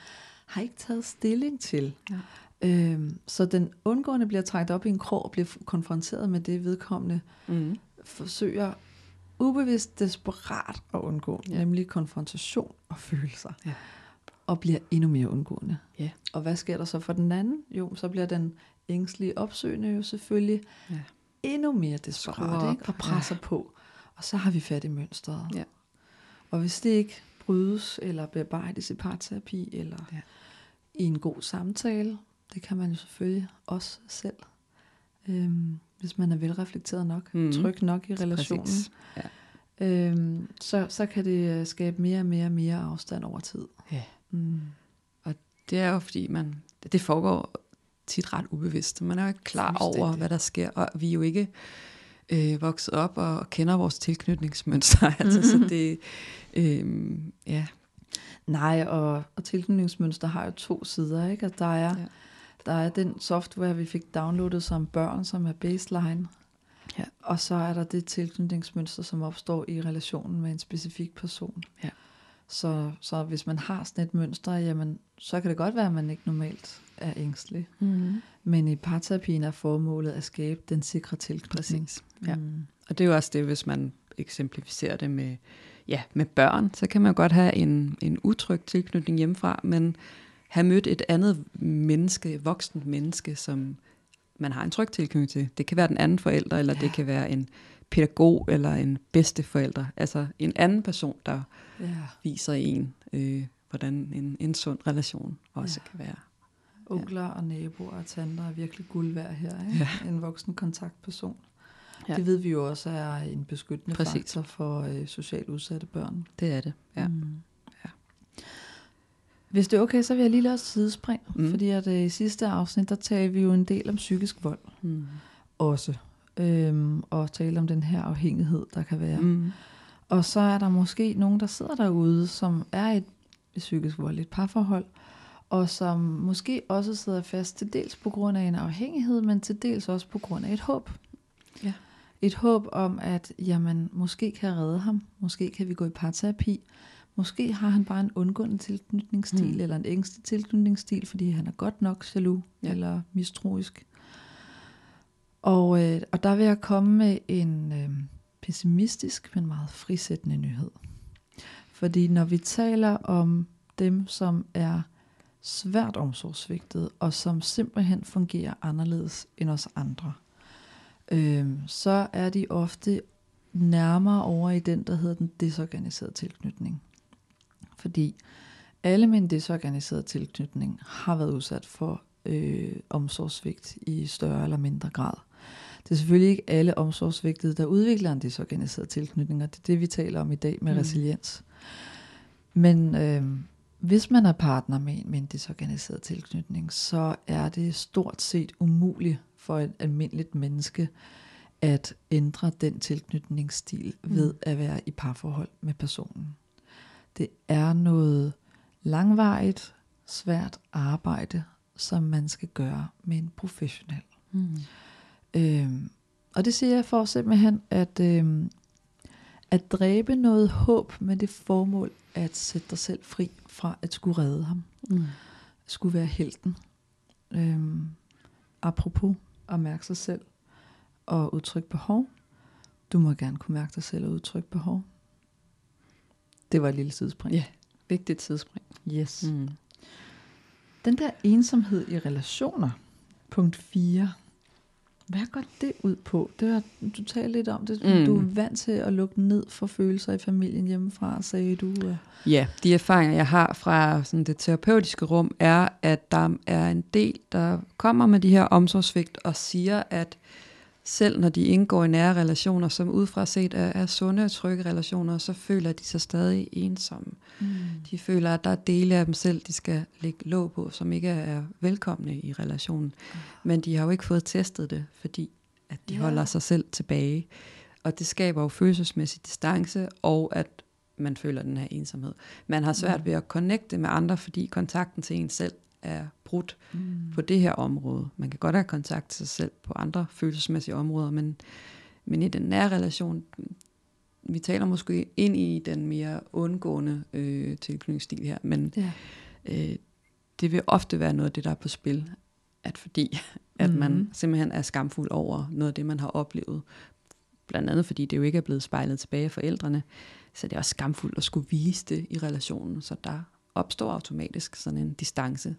har ikke taget stilling til. Ja. Øhm, så den undgående bliver trækt op i en krog og bliver konfronteret med det vedkommende, Mm. forsøger ubevidst desperat at undgå, ja. nemlig konfrontation og følelser. Ja. Og bliver endnu mere undgående. Ja. Og hvad sker der så for den anden? Jo, så bliver den ængstlige opsøgende jo selvfølgelig Ja. Endnu mere desperat op. ikke? og presser ja. på. Og så har vi fat i mønstret. Ja. Og hvis det ikke brydes eller bearbejdes i parterapi eller Ja. ja. i en god samtale, det kan man jo selvfølgelig også selv, øhm, hvis man er velreflekteret nok, mm. tryg nok i relationen, Præcis. øhm, så, så kan det øh, skabe mere og mere og mere afstand over tid. Ja. Mm. Det er jo fordi, man, det foregår tit ret ubevidst. Man er jo ikke klar over, hvad der sker, og vi er jo ikke øh, vokset op og kender vores tilknytningsmønster. [laughs] altså, så det, øh, ja, Nej, og, og tilknytningsmønster har jo to sider, ikke? At der er, ja. der er den software, vi fik downloadet som børn, som er baseline. Ja. Og så er der det tilknytningsmønster, som opstår i relationen med en specifik person. Ja. Så, så hvis man har sådan et mønster, jamen, så kan det godt være, at man ikke normalt er ængstelig. mm-hmm. Men i parterapien er formålet at skabe den sikre tilknytning. præcis. Ja. Mm. Og det er jo også det, hvis man eksemplificerer det med, ja, med børn, så kan man godt have en, en utryg tilknytning hjemmefra, men have mødt et andet menneske, voksent menneske, som man har en tryg tilknytning til. Det kan være den anden forælder, eller ja. Ja. det kan være en pædagog, eller en bedsteforælder. Altså en anden person, der Ja. viser en, øh, hvordan en, en sund relation også Ja. kan være. Onkler og naboer og tanter er virkelig guld værd her. Ikke? Ja. En voksen kontaktperson. Ja. Ja. Det ved vi jo også er en beskyttende Præcis. Faktor for øh, socialt udsatte børn. Det er det, ja. Mm. Ja. Hvis det er okay, så vil jeg lige lade os sidespring. Mm. Mm. Fordi at øh, i sidste afsnit, der talte vi jo en del om psykisk vold Mm. også. Øhm, og tale om den her afhængighed, der kan være. Mm. Mm. Og så er der måske nogen, der sidder derude, som er et, et psykisk vold, et parforhold, og som måske også sidder fast til dels på grund af en afhængighed, men til dels også på grund af et håb. Ja. Et håb om, at jamen, måske kan jeg redde ham, måske kan vi gå i parterapi, måske har han bare en undgående tilknytningsstil, mm. eller en ængstelig tilknytningsstil, fordi han er godt nok jaloux ja. eller mistroisk. Og, øh, og der vil jeg komme med en øh, pessimistisk, men meget frisættende nyhed. Fordi når vi taler om dem, som er svært omsorgsvigtet, og som simpelthen fungerer anderledes end os andre, øh, så er de ofte nærmere over i den, der hedder den desorganiserede tilknytning. Fordi alle med en desorganiseret tilknytning har været udsat for øh, omsorgsvigt i større eller mindre grad. Det er selvfølgelig ikke alle omsorgsvigtede, der udvikler en desorganiseret tilknytning, og det er det, vi taler om i dag med mm. resiliens. Men øh, hvis man er partner med en, med en desorganiseret tilknytning, så er det stort set umuligt for et almindeligt menneske at ændre den tilknytningsstil mm. ved at være i parforhold med personen. Det er noget langvarigt, svært arbejde, som man skal gøre med en professionel. Mm. Øhm, og det siger jeg for simpelthen at, øhm, at dræbe noget håb med det formål at sætte dig selv fri fra at skulle redde ham. Mm. Skulle være helten. Øhm, apropos at mærke sig selv og udtrykke behov. Du må gerne kunne mærke dig selv og udtrykke behov. Det var et lille sidespring. Ja, yeah, vigtigt sidespring. Yes. Mm. Den der ensomhed i relationer, punkt 4, hvad går det ud på? Det var, du talte lidt om det. Mm. Du er vant til at lukke ned for følelser i familien hjemmefra, sagde du. Ja, de erfaringer, jeg har fra sådan det terapeutiske rum, er, at der er en del, der kommer med de her omsorgsvigt og siger, at selv når de indgår i nære relationer, som udefra set er, er sunde og trygge relationer, så føler de sig stadig ensomme. Mm. De føler, at der er dele af dem selv, de skal lægge låg på, som ikke er velkomne i relationen. Mm. Men de har jo ikke fået testet det, fordi at de yeah. holder sig selv tilbage. Og det skaber jo følelsesmæssig distance, og at man føler den her ensomhed. Man har svært mm. ved at connecte med andre, fordi kontakten til en selv er brudt mm. på det her område. Man kan godt have kontakt til sig selv på andre følelsesmæssige områder, men, men i den nære relation, vi taler måske ind i den mere undgående øh, tilknytningsstil her, men ja. øh, det vil ofte være noget af det, der er på spil, at fordi at mm. man simpelthen er skamfuld over noget af det, man har oplevet, blandt andet fordi det jo ikke er blevet spejlet tilbage af forældrene, så det er også skamfuldt at skulle vise det i relationen, så der opstår automatisk sådan en distance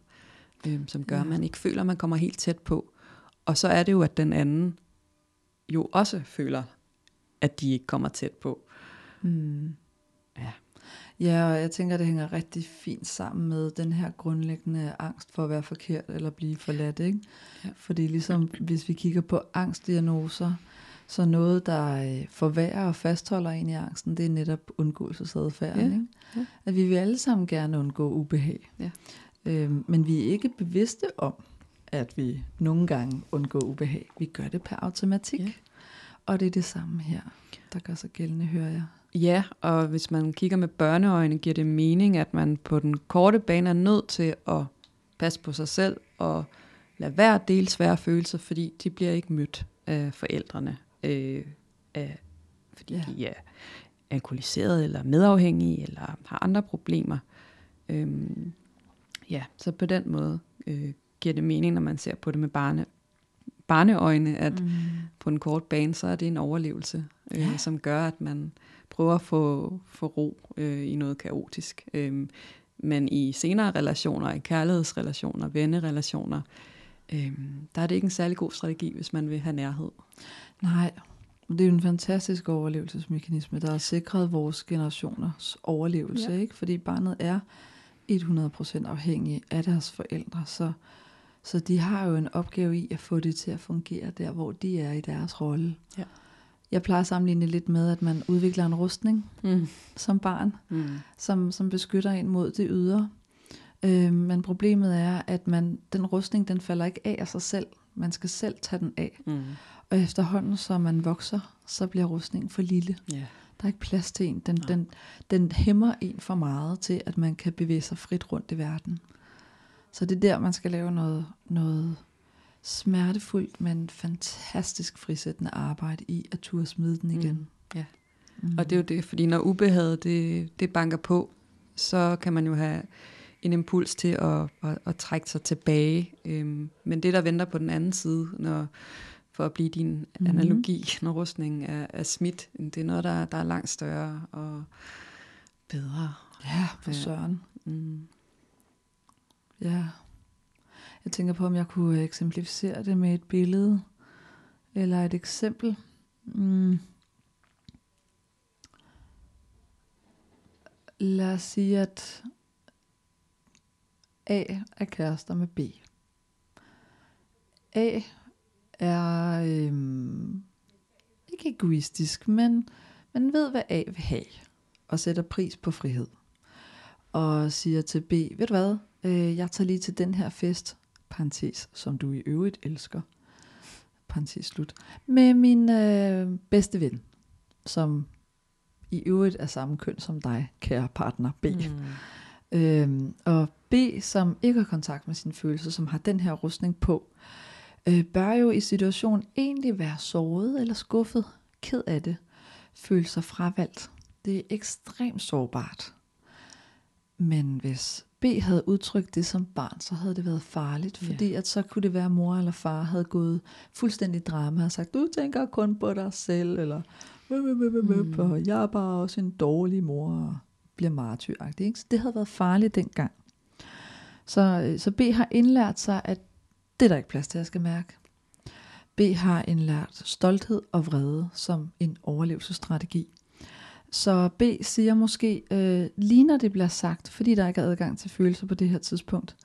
øh, som gør, ja. at man ikke føler, at man kommer helt tæt på. Og så er det jo, at den anden jo også føler, at de ikke kommer tæt på. Mm. Ja. Ja, og jeg tænker, det hænger rigtig fint sammen med den her grundlæggende angst for at være forkert eller blive forladt. Ikke? Ja. Fordi ligesom, hvis vi kigger på angstdiagnoser, så noget, der øh, forværrer og fastholder en i angsten, det er netop undgåelsesadfærden. Ja. Ikke? Ja. At vi vil alle sammen gerne undgå ubehag. Ja. Øh, men vi er ikke bevidste om, at vi nogle gange undgår ubehag. Vi gør det per automatik. Ja. Og det er det samme her, der gør sig gældende, hører jeg. Ja, og hvis man kigger med børneøjne, giver det mening, at man på den korte bane er nødt til at passe på sig selv og lade være at dele svære følelser, fordi de bliver ikke mødt af forældrene, øh, af, fordi ja. de er alkoholiseret eller medafhængige eller har andre problemer. Øhm, Ja, så på den måde øh, giver det mening, når man ser på det med barne, barneøjne, at mm. på en kort bane, så er det en overlevelse, øh, ja. som gør, at man prøver at få, få ro øh, i noget kaotisk. Øh, men i senere relationer, i kærlighedsrelationer, vennerelationer, øh, der er det ikke en særlig god strategi, hvis man vil have nærhed. Nej, det er jo en fantastisk overlevelsesmekanisme, der har sikret vores generationers overlevelse, ja. ikke? fordi barnet er 100% afhængige af deres forældre, så, så de har jo en opgave i at få det til at fungere der, hvor de er i deres rolle. Ja. Jeg plejer at sammenligne lidt med, at man udvikler en rustning mm. som barn, mm. som, som beskytter en mod det ydre. Øh, men problemet er, at man den rustning, den falder ikke af af sig selv. Man skal selv tage den af. Mm. Og efterhånden, så man vokser, så bliver rustningen for lille. Yeah. Der er ikke plads til en. Den, den, den hæmmer en for meget til, at man kan bevæge sig frit rundt i verden. Så det er der, man skal lave noget, noget smertefuldt, men fantastisk frisættende arbejde i at turde smide den igen. Mm. Ja. Mm. Og det er jo det, fordi når ubehaget det, det banker på, så kan man jo have en impuls til at, at, at trække sig tilbage. Øhm, men det, der venter på den anden side, når, for at blive din mm-hmm. analogi, når rustningen er, er smidt, det er noget, der, der er langt større og bedre. Ja, for søren. Mm. Ja. Jeg tænker på, om jeg kunne eksemplificere det med et billede eller et eksempel. Mm. Lad os sige, at A er kærester med B. A er øhm, ikke egoistisk, men man ved, hvad A vil have, og sætter pris på frihed. Og siger til B, ved du hvad, øh, jeg tager lige til den her fest, parentes, som du i øvrigt elsker, parentes slut, med min øh, bedste ven, som i øvrigt er samme køn som dig, kære partner B. Mm. Øhm, og B, som ikke har kontakt med sine følelser, som har den her rustning på, øh, bør jo i situationen egentlig være såret eller skuffet, ked af det, føle sig fravalgt. Det er ekstremt sårbart. Men hvis B havde udtrykt det som barn, så havde det været farligt, fordi yeah. at så kunne det være, at mor eller far havde gået fuldstændig drama og sagt, du tænker kun på dig selv, eller mm. og jeg er bare også en dårlig mor, og bliver martyragtig. Ikke? Så det havde været farligt dengang. Så, øh, så B har indlært sig, at det er der ikke plads til, at jeg skal mærke. B har indlært stolthed og vrede som en overlevelsesstrategi. Så B siger måske, øh, lige når det bliver sagt, fordi der ikke er adgang til følelser på det her tidspunkt,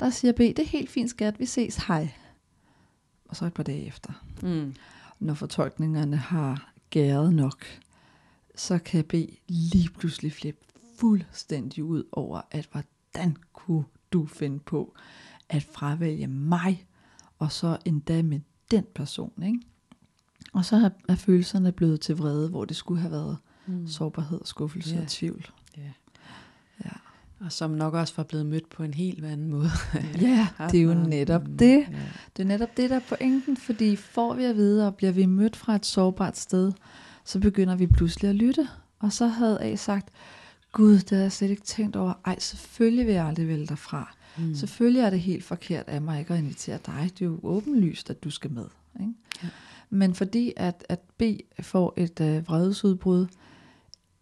der siger B, det er helt fint skat, vi ses, hej. Og så et par dage efter. Mm. Når fortolkningerne har gæret nok, så kan B lige pludselig flippe fuldstændig ud over, at hvordan kunne du finde på at fravælge mig, og så endda med den person, ikke? Og så er, følelserne blevet til vrede, hvor det skulle have været mm. sårbarhed, skuffelse yeah. og tvivl. Yeah. Ja. Og som nok også var blevet mødt på en helt anden måde. [laughs] ja, det er jo netop mm, det. Yeah. Det er netop det, der er pointen, fordi får vi at vide, og bliver vi mødt fra et sårbart sted, så begynder vi pludselig at lytte. Og så havde A sagt, Gud, det har jeg slet ikke tænkt over. Ej, selvfølgelig vil jeg aldrig vælge dig fra. Mm. Selvfølgelig er det helt forkert af mig ikke at invitere dig. Det er jo åbenlyst, at du skal med. Ikke? Ja. Men fordi at, at B får et øh, vredesudbrud,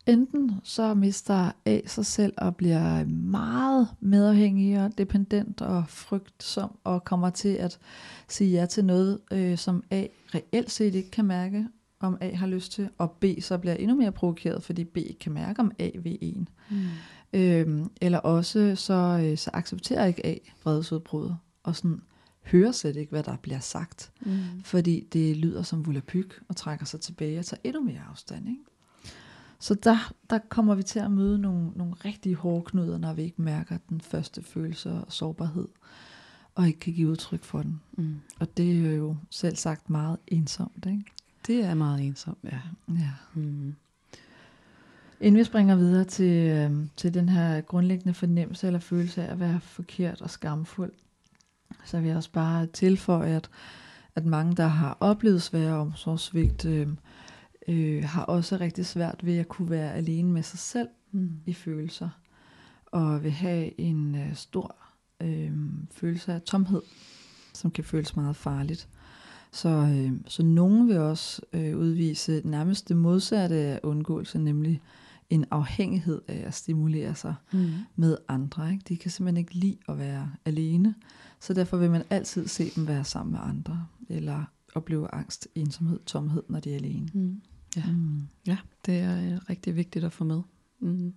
enten så mister A sig selv og bliver meget medafhængig og dependent og frygtsom og kommer til at sige ja til noget, øh, som A reelt set ikke kan mærke, om A har lyst til, og B så bliver endnu mere provokeret, fordi B ikke kan mærke, om A vil en. Mm. Øhm, eller også så, øh, så accepterer ikke A vredesudbruddet, og sådan hører slet ikke, hvad der bliver sagt, mm. fordi det lyder som volapyk, og trækker sig tilbage og tager endnu mere afstand. Ikke? Så der, der kommer vi til at møde nogle, nogle rigtig hårde knuder, når vi ikke mærker den første følelse og sårbarhed, og ikke kan give udtryk for den. Mm. Og det er jo selv sagt meget ensomt. Ikke? Det er meget ensomt, ja. ja. Mm. Inden vi springer videre til, øh, til den her grundlæggende fornemmelse eller følelse af at være forkert og skamfuld, så vil jeg også bare tilføje, at, at mange, der har oplevet svære omsorgsvigt, øh, øh, har også rigtig svært ved at kunne være alene med sig selv mm. i følelser, og vil have en øh, stor øh, følelse af tomhed, som kan føles meget farligt. Så, øh, så nogen vil også øh, udvise nærmest det modsatte af undgåelse, nemlig en afhængighed af at stimulere sig mm. med andre. Ikke? De kan simpelthen ikke lide at være alene, så derfor vil man altid se dem være sammen med andre, eller opleve angst, ensomhed, tomhed, når de er alene. Mm. Ja. Mm. ja, det er øh, rigtig vigtigt at få med. Mm.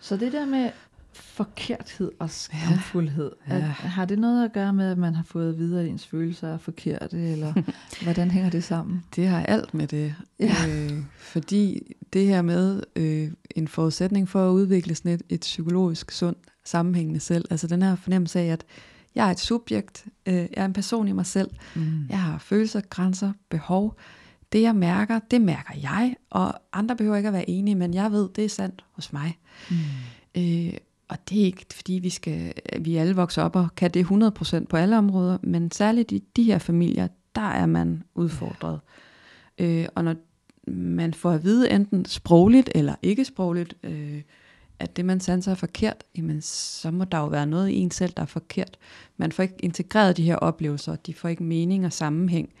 Så det der med forkerthed og skamfuldhed. Ja. Ja. har det noget at gøre med, at man har fået videre, at ens følelser er forkerte, eller [laughs] hvordan hænger det sammen? Det har alt med det. Ja. Øh, fordi det her med øh, en forudsætning for at udvikle sådan et, et psykologisk sundt sammenhængende selv, altså den her fornemmelse af, at jeg er et subjekt, øh, jeg er en person i mig selv, mm. jeg har følelser, grænser, behov, det jeg mærker, det mærker jeg, og andre behøver ikke at være enige, men jeg ved, det er sandt hos mig. Mm. Øh, og det er ikke, fordi vi, skal, vi alle vokser op og kan det 100% på alle områder, men særligt i de her familier, der er man udfordret. Ja. Øh, og når man får at vide enten sprogligt eller ikke sprogligt, øh, at det man sanser er forkert, jamen så må der jo være noget i en selv, der er forkert. Man får ikke integreret de her oplevelser, de får ikke mening og sammenhæng.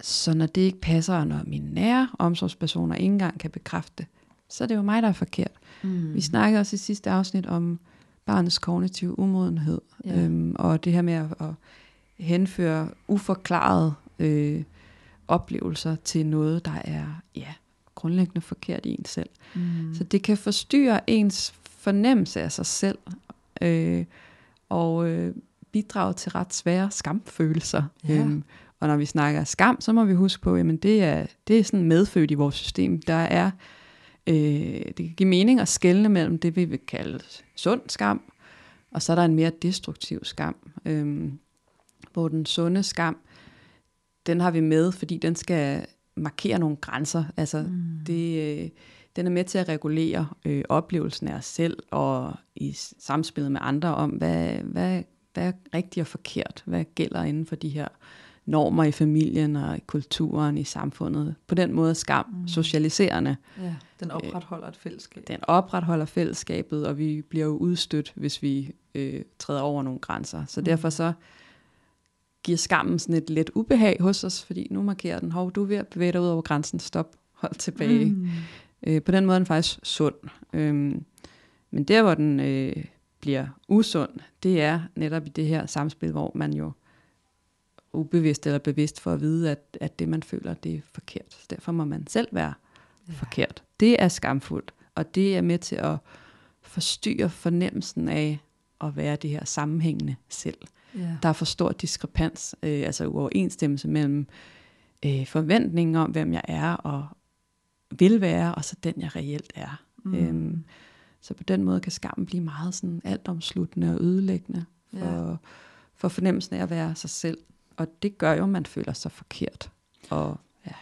Så når det ikke passer, og når mine nære omsorgspersoner ikke engang kan bekræfte det, så er det jo mig, der er forkert. Mm. Vi snakkede også i sidste afsnit om barnets kognitive umodenhed, ja. øhm, og det her med at, at henføre uforklarede øh, oplevelser til noget, der er ja, grundlæggende forkert i en selv. Mm. Så det kan forstyrre ens fornemmelse af sig selv, øh, og øh, bidrage til ret svære skamfølelser. Ja. Øhm, og når vi snakker skam, så må vi huske på, at det er, det er sådan medfødt i vores system. Der er, øh, det kan give mening at skelne mellem det, vi vil kalde sund skam, og så er der en mere destruktiv skam. Øh, hvor den sunde skam, den har vi med, fordi den skal markere nogle grænser. Altså, mm. det, øh, den er med til at regulere øh, oplevelsen af os selv, og i samspillet med andre om, hvad, hvad, hvad er rigtigt og forkert, hvad gælder inden for de her normer i familien og i kulturen, i samfundet. På den måde skam mm. socialiserende. Ja, den opretholder et fællesskab. Den opretholder fællesskabet, og vi bliver jo udstødt, hvis vi øh, træder over nogle grænser. Så mm. derfor så giver skammen sådan et let ubehag hos os, fordi nu markerer den, hov, du er ved at bevæge dig ud over grænsen, stop, hold tilbage. Mm. Øh, på den måde er den faktisk sund. Øhm, men der, hvor den øh, bliver usund, det er netop i det her samspil, hvor man jo ubevidst eller bevidst for at vide, at, at det, man føler, det er forkert. Så derfor må man selv være ja. forkert. Det er skamfuldt, og det er med til at forstyrre fornemmelsen af at være det her sammenhængende selv. Ja. Der er for stor diskrepans, øh, altså uoverensstemmelse mellem øh, forventninger om, hvem jeg er og vil være, og så den, jeg reelt er. Mm. Øhm, så på den måde kan skammen blive meget sådan altomsluttende og ødelæggende for, ja. for fornemmelsen af at være sig selv. Og det gør jo, at man føler sig forkert. Og, ja.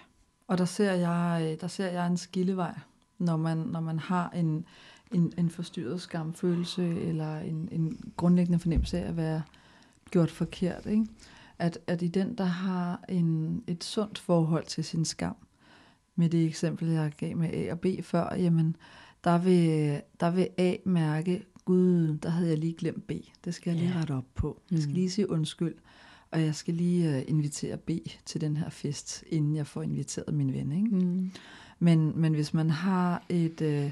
og der, ser jeg, øh, der ser jeg en skillevej, når man, når man har en, en, en forstyrret skamfølelse, eller en, en grundlæggende fornemmelse af at være gjort forkert. Ikke? At, at i den, der har en, et sundt forhold til sin skam, med det eksempel, jeg gav med A og B før, jamen, der vil, der vil A mærke, gud, der havde jeg lige glemt B. Det skal jeg lige rette op på. Jeg skal mm. lige sige undskyld, og jeg skal lige uh, invitere B til den her fest, inden jeg får inviteret min ven. Ikke? Mm. Men, men hvis man har et, uh,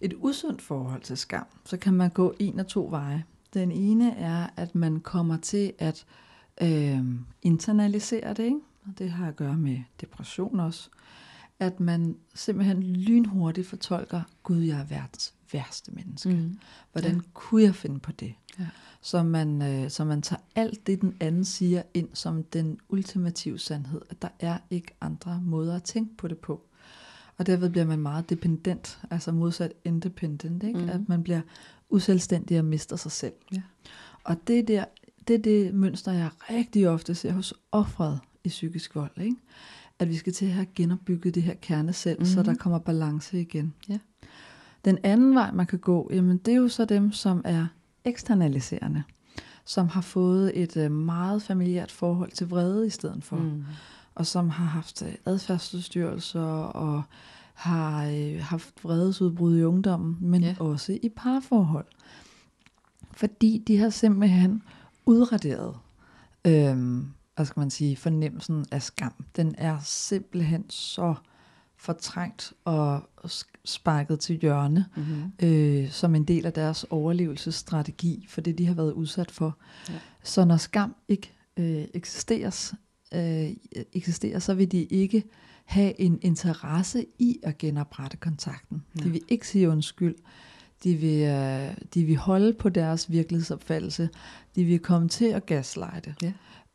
et usundt forhold til skam, så kan man gå en af to veje. Den ene er, at man kommer til at øh, internalisere det, ikke? og det har at gøre med depression også, at man simpelthen lynhurtigt fortolker, Gud, jeg er verdens værste menneske. Mm. Hvordan ja. kunne jeg finde på det? Ja. Så, man, øh, så man tager alt det, den anden siger, ind som den ultimative sandhed, at der er ikke andre måder at tænke på det på. Og derved bliver man meget dependent, altså modsat independent, ikke? Mm. at man bliver uselvstændig og mister sig selv. Ja. Og det der, det er det mønster, jeg rigtig ofte ser hos offret i psykisk vold. Ikke? At vi skal til at have genopbygget det her kerne selv, mm-hmm. så der mhm. kommer balance igen. Ja. Den anden vej, man kan gå, jamen det er jo så dem, som er eksternaliserende, som har fået et øh, meget familiært forhold til vrede i stedet for, mm. og som har haft øh, adfærdsudstyrelser og har øh, haft vredesudbrud i ungdommen, men ja. også i parforhold. Fordi de har simpelthen udraderet, øh, hvad skal man sige, fornemmelsen af skam. Den er simpelthen så fortrængt og sparket til hjørne, mm-hmm. øh, som en del af deres overlevelsesstrategi for det, de har været udsat for. Ja. Så når skam ikke øh, eksisterer, øh, eksisterer, så vil de ikke have en interesse i at genoprette kontakten. Ja. De vil ikke sige undskyld. De vil, øh, de vil holde på deres virkelighedsopfattelse. De vil komme til at gaslighte. Ja.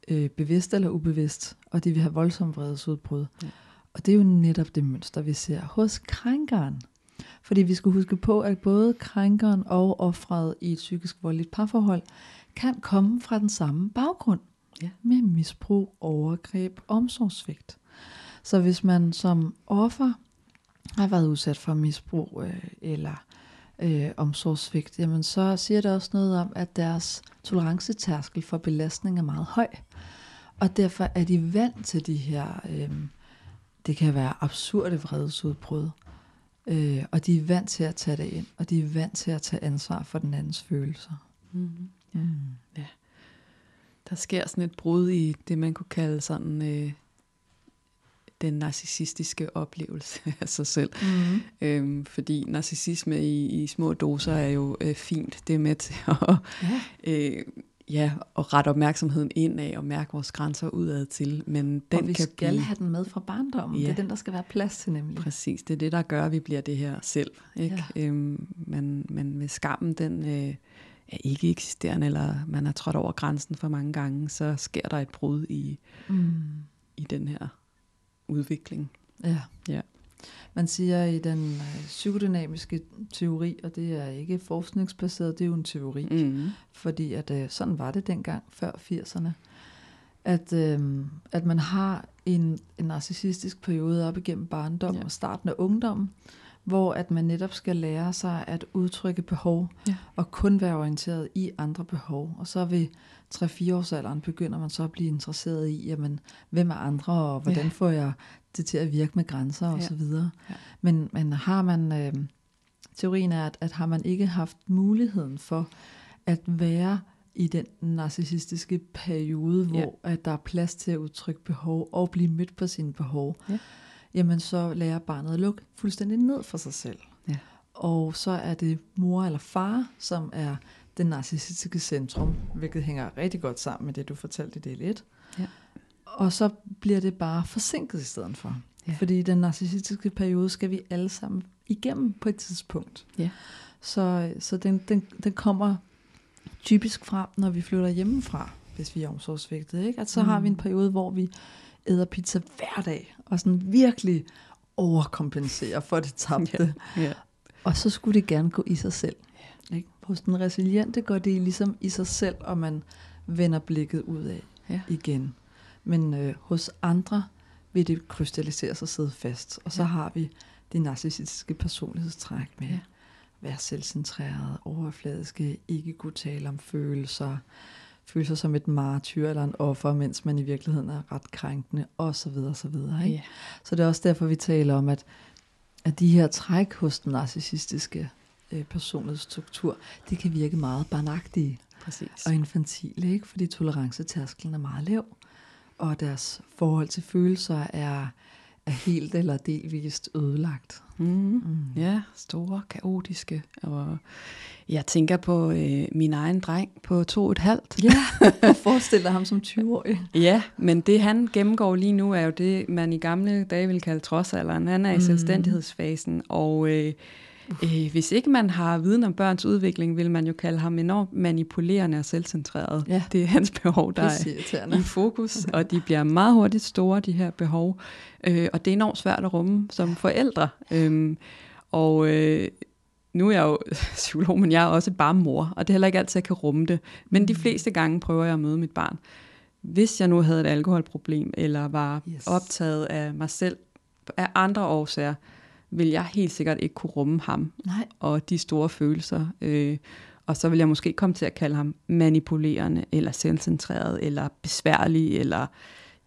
Øh, bevidst eller ubevidst. Og de vil have voldsom vredesudbrud. Ja. Og det er jo netop det mønster, vi ser hos krænkeren. Fordi vi skal huske på, at både krænkeren og offret i et psykisk voldeligt parforhold kan komme fra den samme baggrund. Ja. Med misbrug, overgreb, omsorgsvigt. Så hvis man som offer har været udsat for misbrug, øh, eller øh, omsorgssvigt, jamen så siger det også noget om, at deres tolerancetærskel for belastning er meget høj. Og derfor er de vant til de her, øh, det kan være absurde vredesudbrud. Øh, og de er vant til at tage det ind, og de er vant til at tage ansvar for den andens følelser. Mm. Ja. Mm. ja. Der sker sådan et brud i det, man kunne kalde sådan øh, den narcissistiske oplevelse [laughs] af sig selv. Mm. Øhm, fordi narcissisme i, i små doser er jo øh, fint. Det er med til at, ja. øh, ja, at rette opmærksomheden ind af og mærke vores grænser udad til. Men den og vi kan skal blive... have den med fra barndommen. Ja. Det er den, der skal være plads til nemlig. Præcis, det er det, der gør, at vi bliver det her selv. Ikke? Ja. Øhm, men, men med skammen, den øh, er ikke eksisterende, eller man har trådt over grænsen for mange gange, så sker der et brud i, mm. i den her udvikling. Ja. ja. Man siger i den øh, psykodynamiske teori, og det er ikke forskningsbaseret, det er jo en teori, mm. fordi at øh, sådan var det dengang, før 80'erne, at, øh, at man har en, en narcissistisk periode op igennem barndom ja. og starten af ungdommen, hvor at man netop skal lære sig at udtrykke behov, ja. og kun være orienteret i andre behov. Og så ved 3-4 års alderen begynder man så at blive interesseret i, jamen, hvem er andre, og hvordan ja. får jeg det til at virke med grænser og ja. så videre. Ja. Men, men har man, øh, teorien er, at, at har man ikke haft muligheden for at være i den narcissistiske periode, hvor ja. at der er plads til at udtrykke behov og blive mødt på sine behov, ja. Jamen så lærer barnet at lukke fuldstændig ned for sig selv. Ja. Og så er det mor eller far, som er det narcissistiske centrum, hvilket hænger rigtig godt sammen med det, du fortalte i del 1. Ja. Og så bliver det bare forsinket i stedet for. Ja. Fordi den narcissistiske periode skal vi alle sammen igennem på et tidspunkt. Ja. Så, så den, den, den kommer typisk frem, når vi flytter hjemmefra, hvis vi er omsorgsvægtet. Ikke? At så mm. har vi en periode, hvor vi æder pizza hver dag, og sådan virkelig overkompenserer for det tabte. Ja. Ja. Og så skulle det gerne gå i sig selv. Ja. Ikke? Hos den resiliente går det ligesom i sig selv, og man vender blikket ud af ja. igen. Men øh, hos andre vil det krystallisere sig og sidde fast. Og så ja. har vi de narcissistiske personlighedstræk med ja. være selvcentreret, overfladiske, ikke kunne tale om følelser, føle sig som et martyr eller en offer, mens man i virkeligheden er ret krænkende, og så videre, så videre. Ikke? Ja. Så det er også derfor, vi taler om, at, at de her træk hos den narcissistiske øh, personlighedsstruktur, det kan virke meget barnagtige Præcis. og infantile, ikke? fordi tolerancetærskelen er meget lav og deres forhold til følelser er, er helt eller delvist ødelagt. Mm. Mm. Ja, store, kaotiske. Og jeg tænker på øh, min egen dreng på to og et halvt. Ja, [laughs] og forestiller ham som 20-årig. ja, men det han gennemgår lige nu er jo det, man i gamle dage ville kalde trodsalderen. Han er i mm. selvstændighedsfasen, og... Øh, Øh, hvis ikke man har viden om børns udvikling, vil man jo kalde ham enormt manipulerende og selvcentreret. Ja. Det er hans behov, der er i fokus, og de bliver meget hurtigt store, de her behov. Øh, og det er enormt svært at rumme som forældre. Øh, og øh, nu er jeg jo [laughs] psykolog, men jeg er også bare mor, og det er heller ikke altid, jeg kan rumme det. Men de mm. fleste gange prøver jeg at møde mit barn. Hvis jeg nu havde et alkoholproblem, eller var yes. optaget af mig selv af andre årsager, vil jeg helt sikkert ikke kunne rumme ham Nej. og de store følelser. Øh, og så vil jeg måske komme til at kalde ham manipulerende, eller selvcentreret, eller besværlig, eller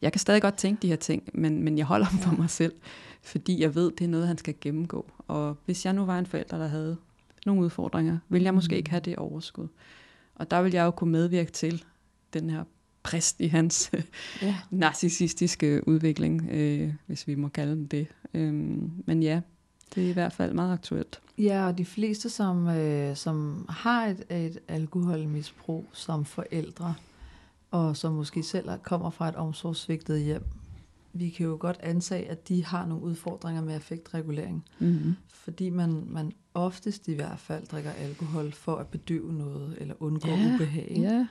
jeg kan stadig godt tænke de her ting, men, men jeg holder dem for mig selv, fordi jeg ved, det er noget, han skal gennemgå. Og hvis jeg nu var en forælder, der havde nogle udfordringer, vil jeg måske mm. ikke have det overskud. Og der vil jeg jo kunne medvirke til den her præst i hans [laughs] ja. narcissistiske udvikling, øh, hvis vi må kalde den det. Øhm, men ja, det er i hvert fald meget aktuelt. Ja, og de fleste, som, øh, som har et, et alkoholmisbrug som forældre, og som måske selv kommer fra et omsorgssvigtet hjem, vi kan jo godt antage, at de har nogle udfordringer med affektregulering. Mm-hmm. Fordi man, man oftest i hvert fald drikker alkohol for at bedøve noget, eller undgå ja, ubehag. Ja.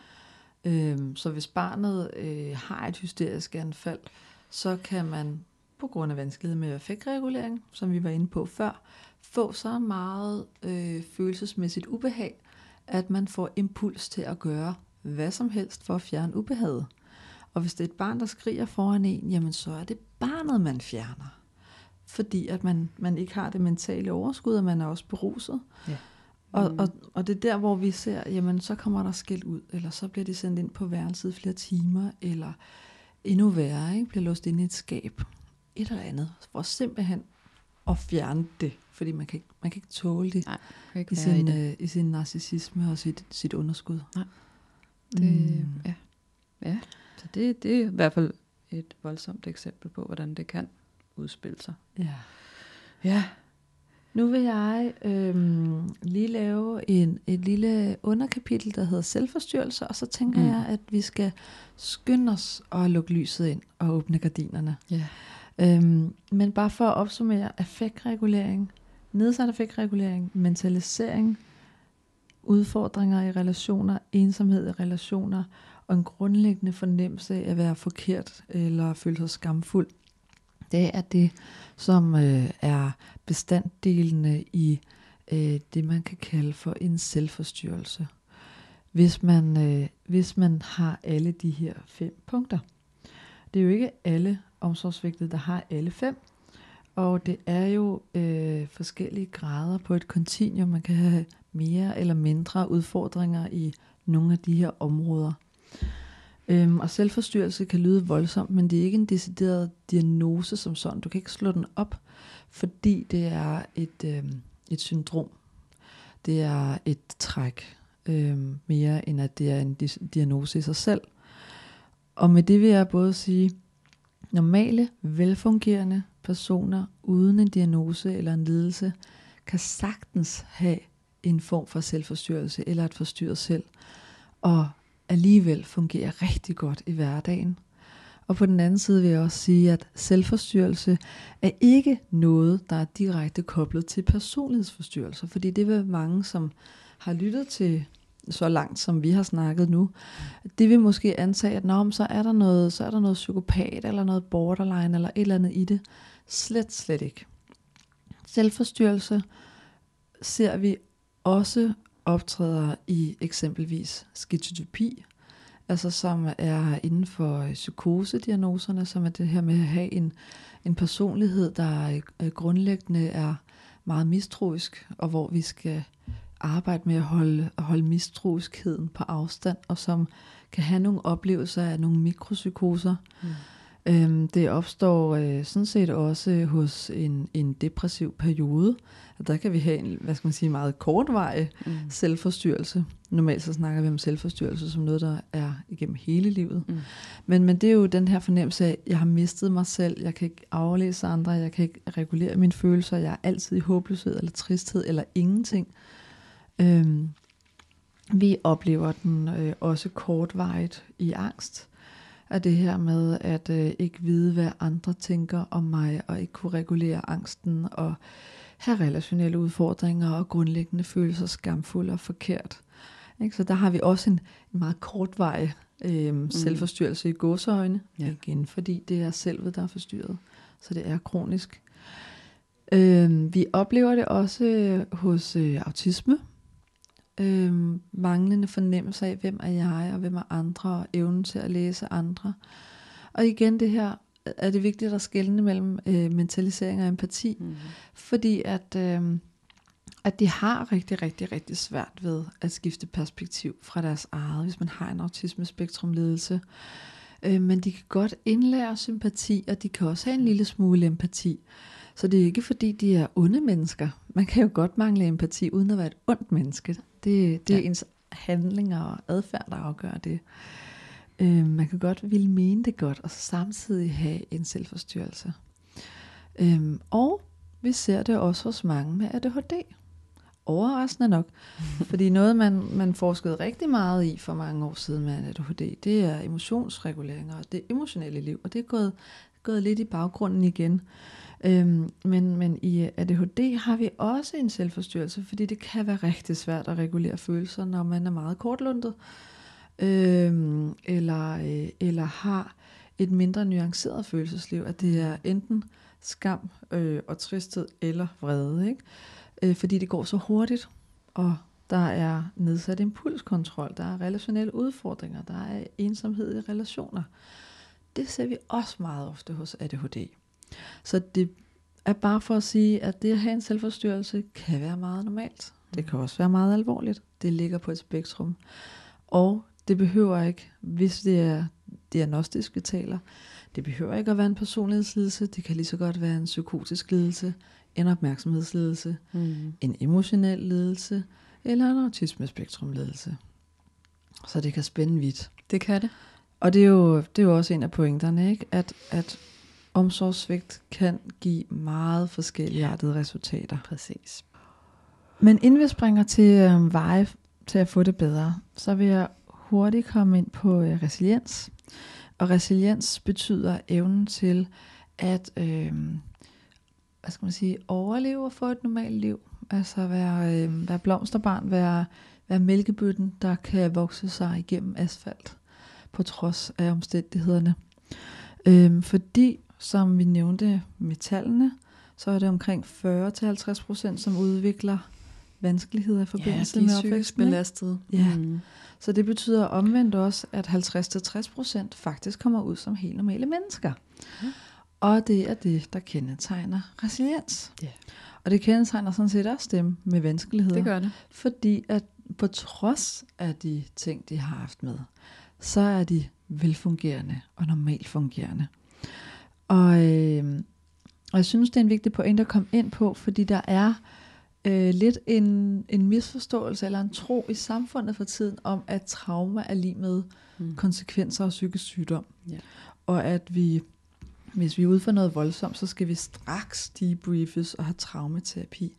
Øhm, så hvis barnet øh, har et hysterisk anfald, så kan man på grund af vanskelighed med affektregulering, som vi var inde på før, få så meget øh, følelsesmæssigt ubehag, at man får impuls til at gøre hvad som helst for at fjerne ubehaget. Og hvis det er et barn, der skriger foran en, jamen så er det barnet, man fjerner. Fordi at man, man ikke har det mentale overskud, og man er også beruset. Ja. Og, mm. og, og det er der, hvor vi ser, jamen så kommer der skilt ud, eller så bliver de sendt ind på værelset flere timer, eller endnu værre, ikke? bliver låst ind i et skab, et eller andet, for simpelthen at fjerne det, fordi man kan ikke, man kan ikke tåle det, Nej, kan ikke i, sin, i det. øh, i sin narcissisme og sit, sit underskud. Nej. Det, Mm. ja. ja, så det, det er i hvert fald et voldsomt eksempel på, hvordan det kan udspille sig. Ja. Ja, Nu vil jeg øhm, lige lave en, et lille underkapitel, der hedder selvforstyrrelse, og så tænker Mm. jeg, at vi skal skynde os og lukke lyset ind og åbne gardinerne. ja. Øhm, men bare for at opsummere, affektregulering, nedsat affektregulering, mentalisering, udfordringer i relationer, ensomhed i relationer, og en grundlæggende fornemmelse af at være forkert eller føle sig skamfuld. Det er det, som øh, er bestanddelene i øh, det, man kan kalde for en selvforstyrrelse. Hvis man, øh, hvis man har alle de her fem punkter. Det er jo ikke alle omsorgsvigtet, der har alle fem. Og det er jo øh, forskellige grader på et kontinuum. Man kan have mere eller mindre udfordringer i nogle af de her områder. Øhm, og selvforstyrrelse kan lyde voldsomt, men det er ikke en decideret diagnose som sådan. Du kan ikke slå den op, fordi det er et, øhm, et syndrom. Det er et træk øhm, mere, end at det er en diagnose i sig selv. Og med det vil jeg både sige, normale, velfungerende personer uden en diagnose eller en lidelse, kan sagtens have en form for selvforstyrrelse eller et forstyrret selv, og alligevel fungere rigtig godt i hverdagen. Og på den anden side vil jeg også sige, at selvforstyrrelse er ikke noget, der er direkte koblet til personlighedsforstyrrelser, fordi det vil mange, som har lyttet til så langt, som vi har snakket nu, det vil måske antage, at Nå, så er der noget, så er der noget psykopat eller noget borderline eller et eller andet i det. Slet, slet ikke. Selvforstyrrelse ser vi også optræder i eksempelvis skizotypi, altså som er inden for øh, psykosediagnoserne, som er det her med at have en, en personlighed, der øh, grundlæggende er meget mistroisk, og hvor vi skal arbejde med at holde, holde mistroiskheden på afstand, og som kan have nogle oplevelser af nogle mikropsykoser. Mm. Øhm, det opstår øh, sådan set også hos en, en depressiv periode. Og der kan vi have en, hvad skal man sige, meget kortvarig Mm. selvforstyrrelse. Normalt så snakker vi om selvforstyrrelse som noget, der er igennem hele livet. Mm. Men, men det er jo den her fornemmelse af, at jeg har mistet mig selv, jeg kan ikke aflæse andre, jeg kan ikke regulere mine følelser, jeg er altid i håbløshed eller tristhed eller ingenting. Øhm, vi oplever den øh, også kortvarigt i angst. Af det her med at øh, ikke vide, hvad andre tænker om mig, og ikke kunne regulere angsten, og have relationelle udfordringer, og grundlæggende føle sig skamfuld og forkert. Ikke? Så der har vi også en, en meget kortvarig øh, mm. selvforstyrrelse i gåseøjne, Ja. ja. igen, fordi det er selvet, der er forstyrret. Så det er kronisk. Øh, vi oplever det også øh, hos øh, autisme. Øh, manglende fornemmelse af, hvem er jeg, og hvem er andre, og evnen til at læse andre. Og igen det her, er det vigtigt at skelne mellem øh, mentalisering og empati, Mm. fordi at, øh, at de har rigtig, rigtig, rigtig svært ved at skifte perspektiv fra deres eget, hvis man har en autismespektrumledelse. Øh, men de kan godt indlære sympati, og de kan også have en lille smule empati. Så det er ikke fordi, de er onde mennesker. Man kan jo godt mangle empati, uden at være et ondt menneske. Det, det er Ja. ens handlinger og adfærd, der afgør det. Øh, man kan godt ville mene det godt, og samtidig have en selvforstyrrelse. Øhm, og vi ser det også hos mange med ADHD. Overraskende nok. [laughs] Fordi noget, man, man forskede rigtig meget i for mange år siden med ADHD, det er emotionsregulering og det emotionelle liv. Og det er gået, gået lidt i baggrunden igen. Øhm, men, men i ADHD har vi også en selvforstyrrelse, fordi det kan være rigtig svært at regulere følelser, når man er meget kortlundet. Øhm, eller, øh, eller har et mindre nuanceret følelsesliv, at det er enten skam øh, og tristhed eller vrede, ikke? Øh, fordi det går så hurtigt, og der er nedsat impulskontrol, der er relationelle udfordringer, der er ensomhed i relationer. Det ser vi også meget ofte hos ADHD. Så det er bare for at sige, at det at have en selvforstyrrelse kan være meget normalt. Det kan også være meget alvorligt. Det ligger på et spektrum. Og det behøver ikke, hvis det er diagnostisk, vi taler, det behøver ikke at være en personlighedslidelse. Det kan lige så godt være en psykotisk lidelse, en opmærksomhedslidelse, Mm. en emotionel lidelse eller en autismespektrumlidelse. Så det kan spænde vidt. Det kan det. Og det er jo, det er jo også en af pointerne, ikke? At, at omsorgssvigt kan give meget forskelligartede resultater. Præcis. Men inden vi springer til øh, veje til at få det bedre, så vil jeg hurtigt komme ind på øh, resiliens. Og resiliens betyder evnen til at øh, hvad skal man sige, overleve og få et normalt liv. Altså være, øh, være blomsterbarn, være, være mælkebøtten, der kan vokse sig igennem asfalt på trods af omstændighederne. Øh, fordi, som vi nævnte med tallene, så er det omkring 40-50% som udvikler vanskeligheder i forbindelse med opvæksten. belastet. Ja. Mm. Så det betyder omvendt også, at 50-60% faktisk kommer ud som helt normale mennesker. Ja. Og det er det, der kendetegner resiliens. Ja. Og det kendetegner sådan set også dem med vanskeligheder. Det gør det. Fordi at på trods af de ting, de har haft med, så er de velfungerende og normalt fungerende. Og, øh, og jeg synes, det er en vigtig pointe at komme ind på, fordi der er øh, lidt en, en misforståelse eller en tro i samfundet for tiden om, at trauma er lige med Mm. konsekvenser af psykisk sygdom. Ja. Og at vi, hvis vi er ude for noget voldsomt, så skal vi straks debriefes og have traumaterapi.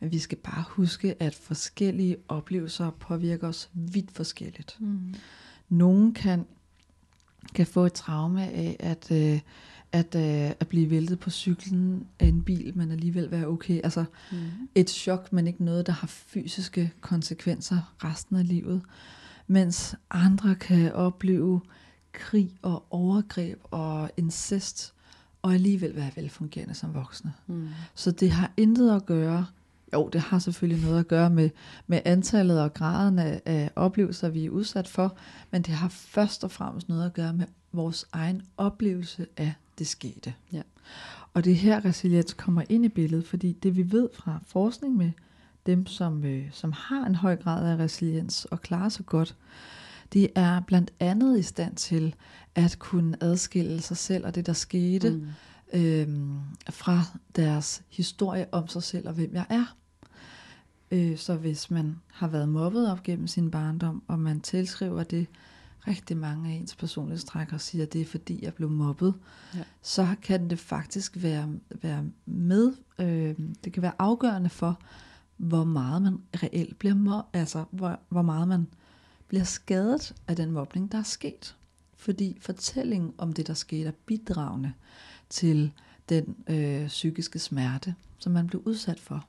Men vi skal bare huske, at forskellige oplevelser påvirker os vidt forskelligt. Mm. Nogen kan, kan få et traume af at, øh, at, øh, at blive væltet på cyklen af en bil, men alligevel være okay. Altså Mm. et chok, men ikke noget, der har fysiske konsekvenser resten af livet. Mens andre kan opleve krig og overgreb og incest, og alligevel være velfungerende som voksne. Mm. Så det har intet at gøre, jo det har selvfølgelig noget at gøre med, med antallet og graden af, af oplevelser, vi er udsat for, men det har først og fremmest noget at gøre med vores egen oplevelse af det skete. Ja. Og det er her resiliens kommer ind i billedet, fordi det vi ved fra forskning med dem, som, øh, som har en høj grad af resiliens og klarer sig godt, de er blandt andet i stand til at kunne adskille sig selv og det, der skete, Mm. øhm, fra deres historie om sig selv og hvem jeg er. Øh, så hvis man har været mobbet op gennem sin barndom, og man tilskriver det rigtig mange af ens personlighedstræk og siger, at det er fordi, jeg blev mobbet, Ja. så kan det faktisk være, være med, øh, det kan være afgørende for, hvor meget man reelt bliver mobbet, altså hvor, hvor meget man bliver skadet af den mobning, der er sket. Fordi fortællingen om det, der skete, er bidragende til den øh, psykiske smerte, som man blev udsat for.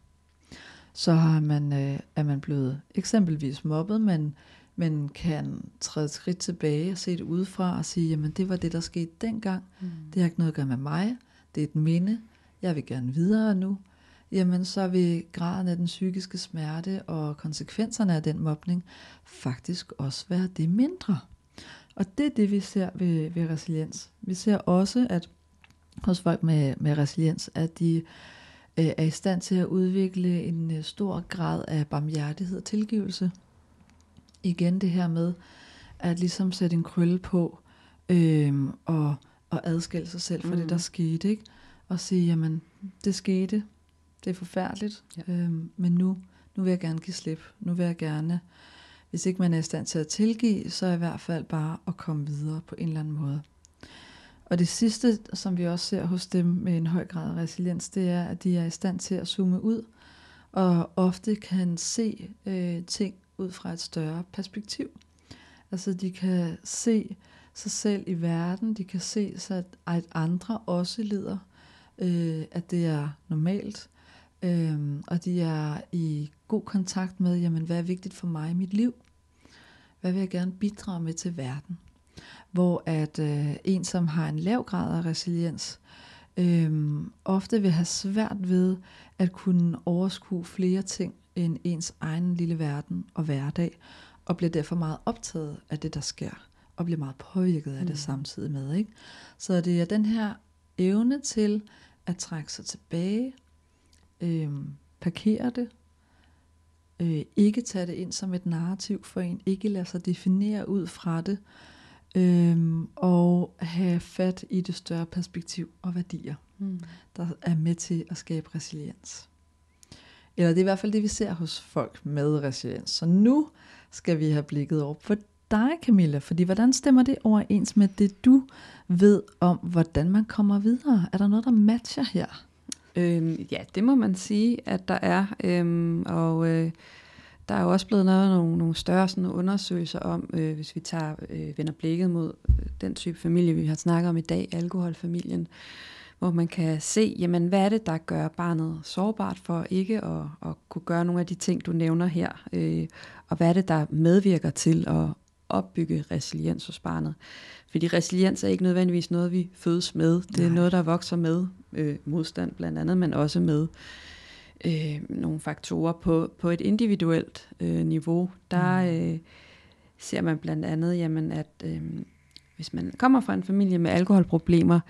Så har man, øh, er man blevet eksempelvis mobbet, men, men kan træde et skridt tilbage og se det udefra og sige, jamen det var det, der skete dengang. Mm. Det har ikke noget at gøre med mig. Det er et minde. Jeg vil gerne videre nu. Jamen så vil graden af den psykiske smerte og konsekvenserne af den mobning faktisk også være det mindre. Og det er det, vi ser ved, ved resiliens. Vi ser også, at hos folk med, med resiliens, at de øh, er i stand til at udvikle en øh, stor grad af barmhjertighed og tilgivelse. Igen det her med at ligesom sætte en krølle på øh, og, og adskille sig selv fra mm. Mm. det, der skete. Ikke? Og sige, jamen det skete, det er forfærdeligt, Ja. ja. øh, men nu, nu vil jeg gerne give slip. Nu vil jeg gerne, hvis ikke man er i stand til at tilgive, så i hvert fald bare at komme videre på en eller anden måde. Og det sidste, som vi også ser hos dem med en høj grad af resiliens, det er, at de er i stand til at zoome ud, og ofte kan se øh, ting ud fra et større perspektiv. Altså de kan se sig selv i verden, de kan se sig, at andre også lider, øh, at det er normalt, øh, og de er i god kontakt med, jamen hvad er vigtigt for mig i mit liv? Hvad vil jeg gerne bidrage med til verden? Hvor at øh, en, som har en lav grad af resiliens, øh, ofte vil have svært ved at kunne overskue flere ting end ens egen lille verden og hverdag, og bliver derfor meget optaget af det, der sker, og bliver meget påvirket af det Mm. samtidig med. Ikke? Så det er den her evne til at trække sig tilbage, øh, parkere det, Øh, ikke tage det ind som et narrativ for en. Ikke lade sig definere ud fra det. Øhm, og have fat i det større perspektiv og værdier, mm. der er med til at skabe resiliens. Eller det er i hvert fald det, vi ser hos folk med resiliens. Så nu skal vi have blikket over på dig, Camilla, fordi hvordan stemmer det overens med det, du ved om, hvordan man kommer videre? Er der noget, der matcher her? Øhm, ja, det må man sige, at der er. Øhm, og øh, der er jo også blevet lavet nogle, nogle større sådan, undersøgelser om, øh, hvis vi tager øh, vender blikket mod øh, den type familie, vi har snakket om i dag, alkoholfamilien, hvor man kan se, jamen, hvad er det, der gør barnet sårbart for ikke at, at kunne gøre nogle af de ting, du nævner her, øh, og hvad er det, der medvirker til at opbygge resiliens hos barnet. Fordi resiliens er ikke nødvendigvis noget, vi fødes med. Det er Nej. noget, der vokser med øh, modstand blandt andet, men også med øh, nogle faktorer på, på et individuelt øh, niveau. Der mm. øh, ser man blandt andet, jamen, at øh, hvis man kommer fra en familie med alkoholproblemer, øh,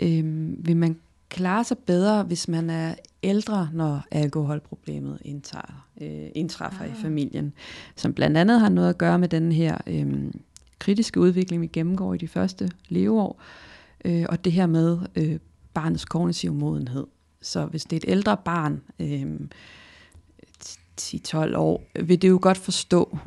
vil man klare sig bedre, hvis man er ældre, når alkoholproblemet indtager, øh, indtræffer ah. i familien. Som blandt andet har noget at gøre med den her øh, kritiske udvikling, vi gennemgår i de første leveår, øh, og det her med øh, barnets kognitive modenhed. Så hvis det er et ældre barn, øh, 10-12 år, vil det jo godt forstå,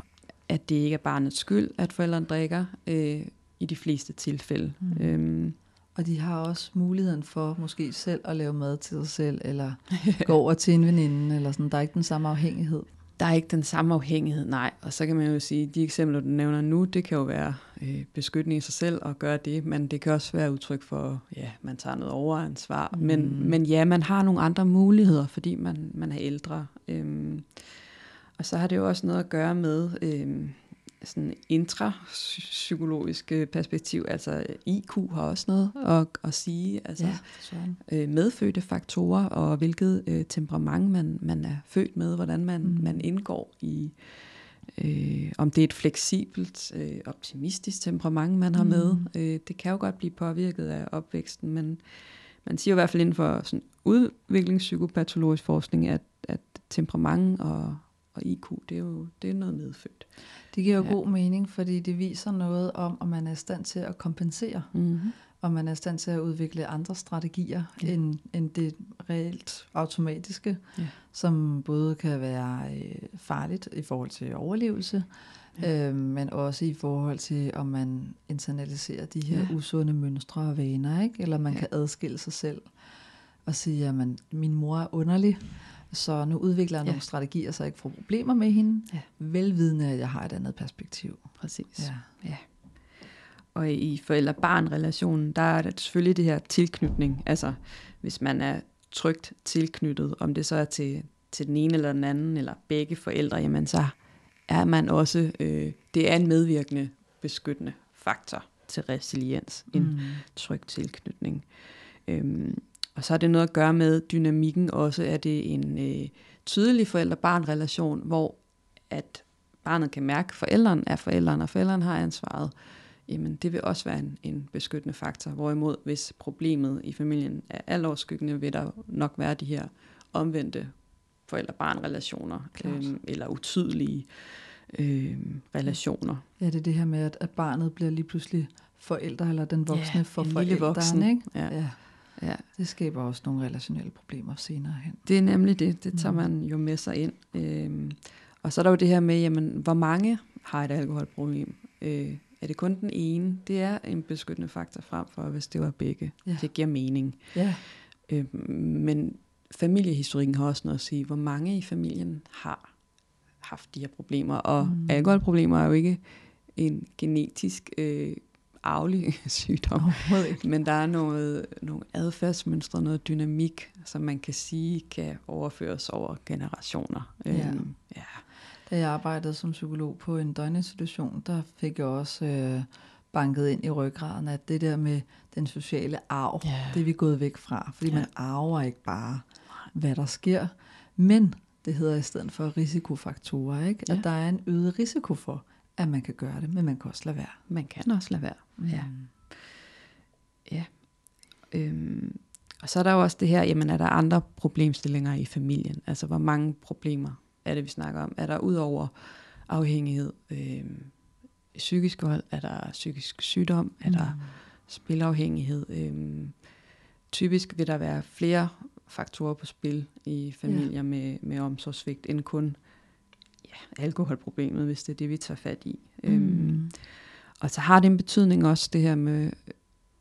at det ikke er barnets skyld, at forældrene drikker øh, i de fleste tilfælde. Mm. Øhm, og de har også muligheden for måske selv at lave mad til sig selv, eller [laughs] gå over til en veninde, eller sådan. Der er ikke den samme afhængighed. Der er ikke den samme afhængighed, nej. Og så kan man jo sige, at de eksempler, du nævner nu, det kan jo være øh, beskyttende i sig selv at gøre det, men det kan også være udtryk for, ja, man tager noget overansvar. Mm. Men, men ja, man har nogle andre muligheder, fordi man, man er ældre. Øhm, og så har det jo også noget at gøre med... Øh, sådan intrapsykologisk perspektiv, altså IQ har også noget at, at sige, altså ja, øh, medfødte faktorer, og hvilket øh, temperament man, man er født med, hvordan man, mm. man indgår i, øh, om det er et fleksibelt, øh, optimistisk temperament, man har mm. med. Øh, det kan jo godt blive påvirket af opvæksten, men man siger i hvert fald inden for sådan udviklingspsykopatologisk forskning, at, at temperament og, og IQ, det er jo det er noget medfødt. Det giver jo ja. god mening, fordi det viser noget om, om man er i stand til at kompensere, mm-hmm. og man er i stand til at udvikle andre strategier ja. end, end det reelt automatiske, ja. som både kan være øh, farligt i forhold til overlevelse, ja. øh, men også i forhold til, om man internaliserer de her ja. usunde mønstre og vaner, ikke? eller man ja. kan adskille sig selv og sige, at min mor er underlig, så nu udvikler jeg ja. nogle strategier, så jeg ikke får problemer med hende. Ja. Velvidende, at jeg har et andet perspektiv. Præcis. Ja. ja. Og i forældre-barn-relationen, der er det selvfølgelig det her tilknytning. Altså, hvis man er trygt tilknyttet, om det så er til, til den ene eller den anden, eller begge forældre, jamen så er man også, øh, det er en medvirkende beskyttende faktor til resiliens, en mm. tryg tilknytning. Øhm, og så har det noget at gøre med dynamikken også, at det er en øh, tydelig forældre-barn-relation, hvor at barnet kan mærke, at forældrene er forældrene, og forældrene har ansvaret. Jamen, det vil også være en, en beskyttende faktor. Hvorimod, hvis problemet i familien er alvorskyggende, vil der nok være de her omvendte forældre-barn-relationer, øh, eller utydelige øh, relationer. Ja, det er det her med, at, at barnet bliver lige pludselig forældre, eller den voksne ja, for forældrene. Ikke? Ja. ja. Ja. Det skaber også nogle relationelle problemer senere hen. Det er nemlig det. Det tager mm. man jo med sig ind. Øhm, og så er der jo det her med, jamen, hvor mange har et alkoholproblem? Øh, er det kun den ene? Det er en beskyttende faktor frem for, hvis det var begge. Ja. Det giver mening. Ja. Øh, men familiehistorikken har også noget at sige. Hvor mange i familien har haft de her problemer? Og mm. alkoholproblemer er jo ikke en genetisk øh, arvelig [laughs] sygdom. Men der er noget, nogle adfærdsmønstre, noget dynamik, som man kan sige kan overføres over generationer. Ja. Øhm, ja. Da jeg arbejdede som psykolog på en døgninstitution, der fik jeg også øh, banket ind i ryggraden, at det der med den sociale arv, ja. det er vi gået væk fra. Fordi ja. man arver ikke bare, hvad der sker, men det hedder i stedet for risikofaktorer, ikke? Ja. at der er en øget risiko for, at man kan gøre det, men man kan også lade være. Man kan også lade være, mm. ja. Ja. Øhm, og så er der jo også det her, jamen er der andre problemstillinger i familien? Altså hvor mange problemer er det, vi snakker om? Er der ud over afhængighed øh, psykisk vold? Er der psykisk sygdom? Er der Mm. spilafhængighed? Øh, typisk vil der være flere faktorer på spil i familier ja. med, med omsorgssvigt, end kun ja, alkoholproblemet, hvis det er det, vi tager fat i. Mm. Øhm, og så har det en betydning også, det her med,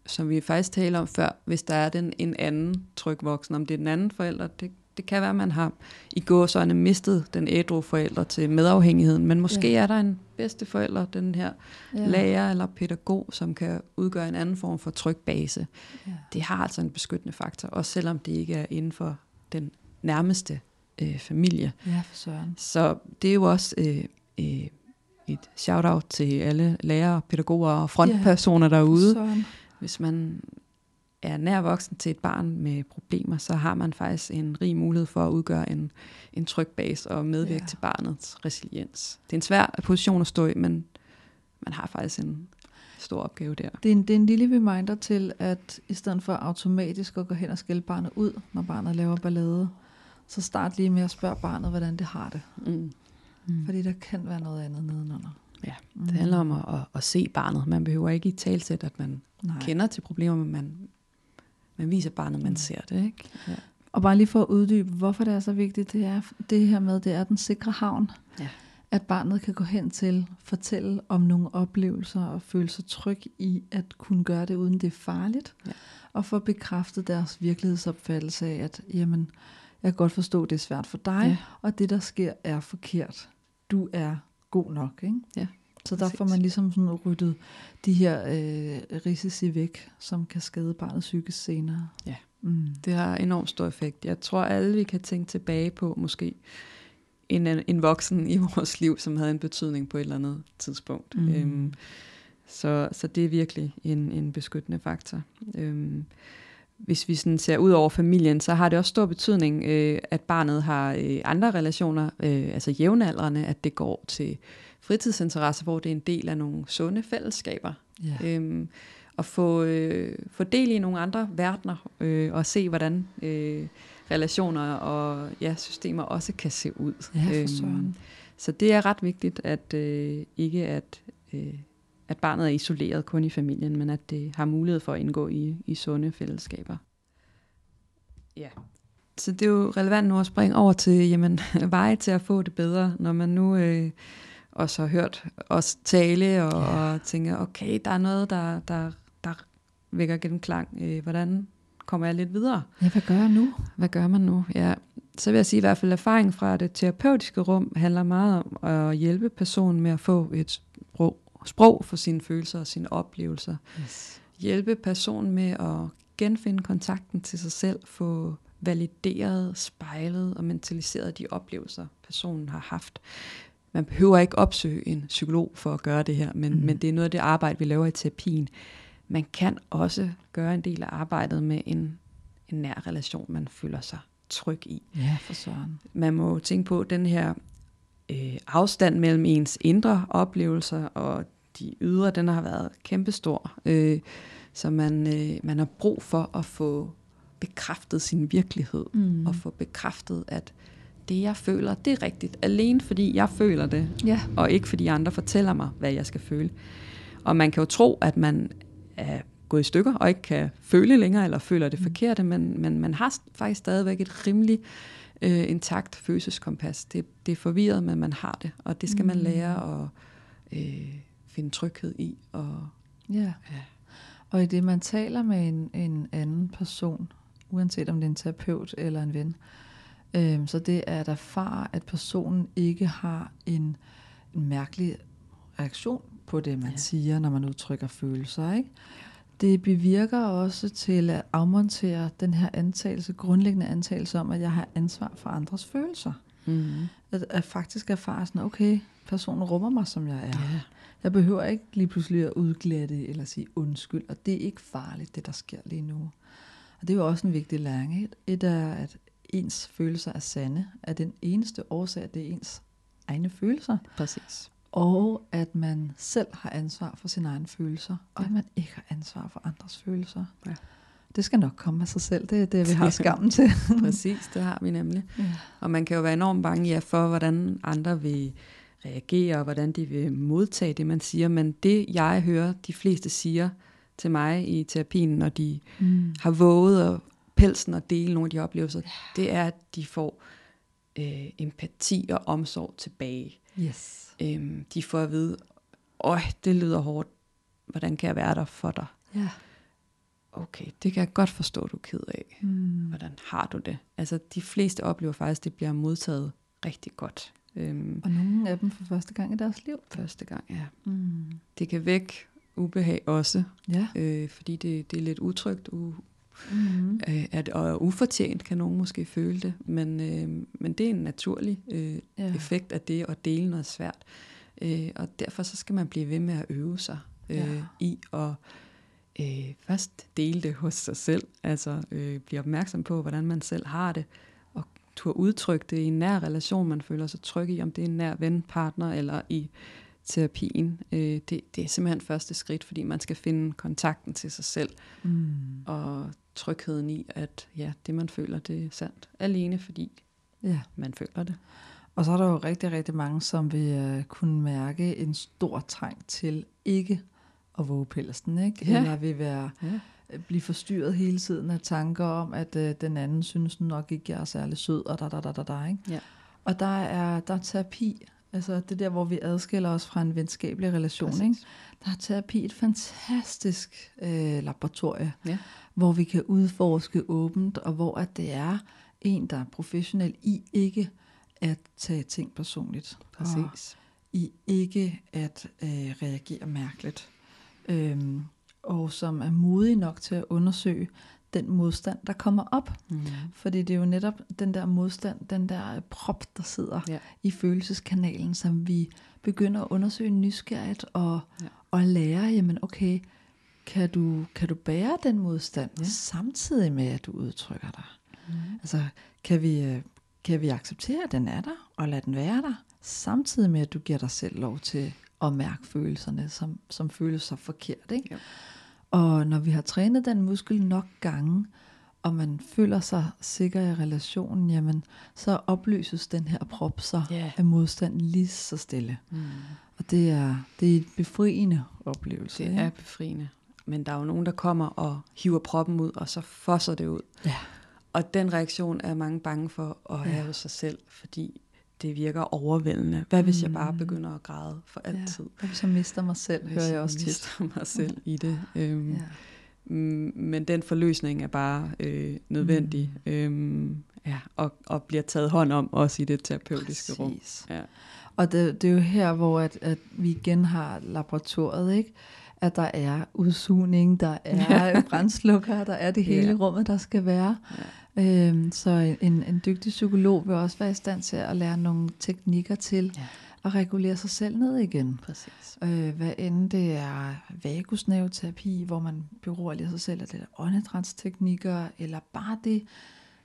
som vi faktisk talte om før, hvis der er den en anden tryg voksen, om det er den anden forælder, det, det kan være, at man har i gåsøjne mistet den ædru forælder til medafhængigheden, men måske Ja. er der en bedste forælder, den her ja. lærer eller pædagog, som kan udgøre en anden form for tryg base. Ja. Det har altså en beskyttende faktor, også selvom det ikke er inden for den nærmeste øh, familie. ja, for søren. Så det er jo også øh, øh, et shout-out til alle lærere, pædagoger og frontpersoner For derude. søren. Hvis man er nær voksen til et barn med problemer, så har man faktisk en rig mulighed for at udgøre en, en tryg base og medvirke Ja. ja. til barnets resiliens. Det er en svær position at stå i, men man har faktisk en stor opgave der. Det er, en, det er en lille reminder til, at i stedet for automatisk at gå hen og skælde barnet ud, når barnet laver ballade, så start lige med at spørge barnet, hvordan det har det. Mm. Mm. Fordi der kan være noget andet nedenunder. Ja, Mm. Det handler om at, at, at se barnet. Man behøver ikke i talsæt, at man Nej. Kender til problemer, men man, man viser barnet, man Mm. ser det. Ikke? Ja. Og bare lige for at uddybe, hvorfor det er så vigtigt, det er det her med, det er den sikre havn. Ja. At barnet kan gå hen til, fortælle om nogle oplevelser og føle sig tryg i at kunne gøre det, uden det er farligt. Ja. Og få bekræftet deres virkelighedsopfattelse af, at jamen, jeg kan godt forstå, det er svært for dig, Ja. og det, der sker, er forkert. Du er god nok, ikke? Ja, Så der får man ligesom sådan ryddet de her øh, risici væk, som kan skade barnet psykisk senere. Ja. Mm. Det har enormt stor effekt. Jeg tror, alle vi kan tænke tilbage på måske en, en voksen i [laughs] vores liv, som havde en betydning på et eller andet tidspunkt. Mm. Øhm, så, så det er virkelig en, en beskyttende faktor. Øhm, hvis vi sådan ser ud over familien, så har det også stor betydning, øh, at barnet har øh, andre relationer, øh, altså jævnaldrende, at det går til fritidsinteresser, hvor det er en del af nogle sunde fællesskaber. Ja. Øhm, og få, øh, få del i nogle andre verdener, øh, og se, hvordan øh, relationer og ja, systemer også kan se ud. Ja, for Øhm, søren. så det er ret vigtigt, at øh, ikke at, øh, at barnet er isoleret kun i familien, men at det har mulighed for at indgå i, i sunde fællesskaber. Ja. Så det er jo relevant nu at springe over til jamen, [laughs] veje til at få det bedre, når man nu øh, også har hørt os tale og, Ja. og tænker, okay, der er noget, der, der, der vækker genklang. Øh, hvordan kommer jeg lidt videre? Ja, hvad gør jeg nu? Hvad gør man nu? Ja, så vil jeg sige i hvert fald, erfaring fra det terapeutiske rum handler meget om at hjælpe personen med at få et sprog, sprog for sine følelser og sine oplevelser. Yes. Hjælpe personen med at genfinde kontakten til sig selv, få valideret, spejlet og mentaliseret de oplevelser, personen har haft. Man behøver ikke opsøge en psykolog for at gøre det her, men, mm. men det er noget af det arbejde, vi laver i terapien. Man kan også gøre en del af arbejdet med en, en nær relation, man føler sig tryg i. Ja, for søren. Man må tænke på den her øh, afstand mellem ens indre oplevelser og de ydre, den har været kæmpestor. Øh, så man, øh, man har brug for at få bekræftet sin virkelighed, Mm. og få bekræftet, at det jeg føler, det er rigtigt, alene fordi jeg føler det, Ja. og ikke fordi andre fortæller mig, hvad jeg skal føle. Og man kan jo tro, at man er gået i stykker, og ikke kan føle længere, eller føler det Mm. forkerte, men, men man har faktisk stadigvæk et rimelig øh, intakt følelseskompas. Det, det er forvirret, men man har det, og det skal man Mm. lære at øh, finde tryghed i. Og, Ja. Ja. Og i det, man taler med en, en anden person, uanset om det er en terapeut eller en ven, øhm, så det er at erfare, at personen ikke har en, en mærkelig reaktion på det, man Ja. ja. siger, når man udtrykker følelser. Ikke? Det bevirker også til at afmontere den her antagelse, grundlæggende antagelse om, at jeg har ansvar for andres følelser. mm, At, at faktisk erfare sådan, okay, personen rummer mig, som jeg er. ja. Jeg behøver ikke lige pludselig at udglatte eller sige undskyld, og det er ikke farligt, det der sker lige nu. Og det er jo også en vigtig læring. Et er, at ens følelser er sande, at den eneste årsag, det er ens egne følelser, præcis. Og at man selv har ansvar for sine egne følelser, og at man ikke har ansvar for andres følelser. Ja. Det skal nok komme af sig selv. Det er det, vi [laughs] har skammen til. Præcis, det har vi nemlig. Ja. Og man kan jo være enormt bange ja, for, hvordan andre vil reagere, og hvordan de vil modtage det, man siger. Men det, jeg hører, de fleste siger til mig i terapien, når de mm. har våget at pelsen og dele nogle af de oplevelser, ja. det er, at de får øh, empati og omsorg tilbage. Yes. Øhm, de får at vide, øj, det lyder hårdt, hvordan kan jeg være der for dig? Ja. Okay, det kan jeg godt forstå, du er ked af. Mm. Hvordan har du det? Altså, de fleste oplever faktisk, at det bliver modtaget rigtig godt. Øhm, og nogle af dem for første gang i deres liv? Første gang, ja. Mm. Det kan vække ubehag også, ja. øh, fordi det, det er lidt utrygt, u, mm. øh, at, og ufortjent kan nogen måske føle det, men, øh, men det er en naturlig øh, ja. effekt af det at dele noget svært. Øh, og derfor så skal man blive ved med at øve sig øh, ja. i at øh, først dele det hos sig selv, altså øh, blive opmærksom på, hvordan man selv har det, og turde udtrykke det i en nær relation, man føler sig tryg i, om det er en nær ven, partner eller i terapien. Øh, det, det er simpelthen første skridt, fordi man skal finde kontakten til sig selv, mm. og trygheden i, at ja, det man føler, det er sandt, alene fordi ja. man føler det. Og så er der jo rigtig, rigtig mange, som vil uh, kunne mærke en stor træng til ikke at våge pelsen, ikke? Ja. Eller vil være, ja. Øh, blive forstyrret hele tiden af tanker om, at uh, den anden synes nok ikke, jeg er særlig sød, og da, da, da, da, da, ikke? Ja. Og der er, der er terapi, altså det der, hvor vi adskiller os fra en venskabelig relation, ikke? Der er terapi et fantastisk øh, laboratorie, ja. hvor vi kan udforske åbent, og hvor at det er en, der er professionel i ikke at tage ting personligt. Præcis. I ikke at øh, reagere mærkeligt. Øhm, og som er modig nok til at undersøge den modstand, der kommer op. Mm. Fordi det er jo netop den der modstand, den der prop, der sidder ja. i følelseskanalen, som vi begynder at undersøge nysgerrigt og, ja. og lære, jamen okay, kan du, kan du bære den modstand, ja. samtidig med, at du udtrykker dig? Mm. Altså, kan vi, øh, kan vi acceptere, at den er der, og lade den være der, samtidig med, at du giver dig selv lov til at mærke følelserne, som, som føles så forkert. Ikke? Ja. Og når vi har trænet den muskel nok gange, og man føler sig sikker i relationen, jamen, så opløses den her prop så yeah. af modstand lige så stille. Mm. Og det er, det er et befriende oplevelse. Det er befriende. Men der er jo nogen, der kommer og hiver proppen ud, og så fosser det ud. Ja. Og den reaktion er mange bange for at have ja. hos sig selv, fordi det virker overvældende. Hvad hvis mm. jeg bare mm. begynder at græde for altid? Ja. Hvad hvis jeg mister mig selv, hvis hører jeg også tit. mister mig selv i det. Øhm, ja. Men den forløsning er bare øh, nødvendig, mm. øhm, ja, og, og bliver taget hånd om også i det terapeutiske Præcis. rum. Ja. Og det, det er jo her, hvor at, at vi igen har laboratoriet, ikke? at der er udsugning, der er [laughs] ja. brændslukker, der er det hele ja. rummet, der skal være. Ja. Øhm, så en, en dygtig psykolog vil også være i stand til at lære nogle teknikker til ja. at regulere sig selv ned igen. Præcis. Øh, hvad end det er vagusnerveterapi, hvor man beroliger sig selv, eller er åndedrætsteknikker, eller bare det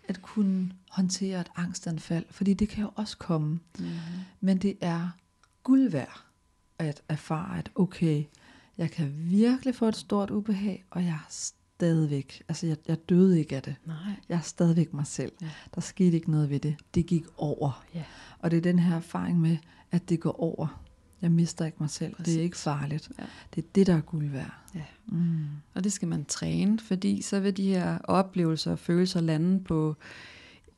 at kunne håndtere et angstanfald, fordi det kan jo også komme. Mm. Men det er guld værd at erfare, at okay, jeg kan virkelig få et stort ubehag, og jeg er stadigvæk, altså jeg, jeg døde ikke af det. Nej. Jeg er stadigvæk mig selv. Ja. Der skete ikke noget ved det. Det gik over. Ja. Og det er den her erfaring med, at det går over. Jeg mister ikke mig selv. Præcis. Det er ikke farligt. Ja. Det er det, der er guld værd. Ja. Mm. Og det skal man træne, fordi så vil de her oplevelser og følelser lande på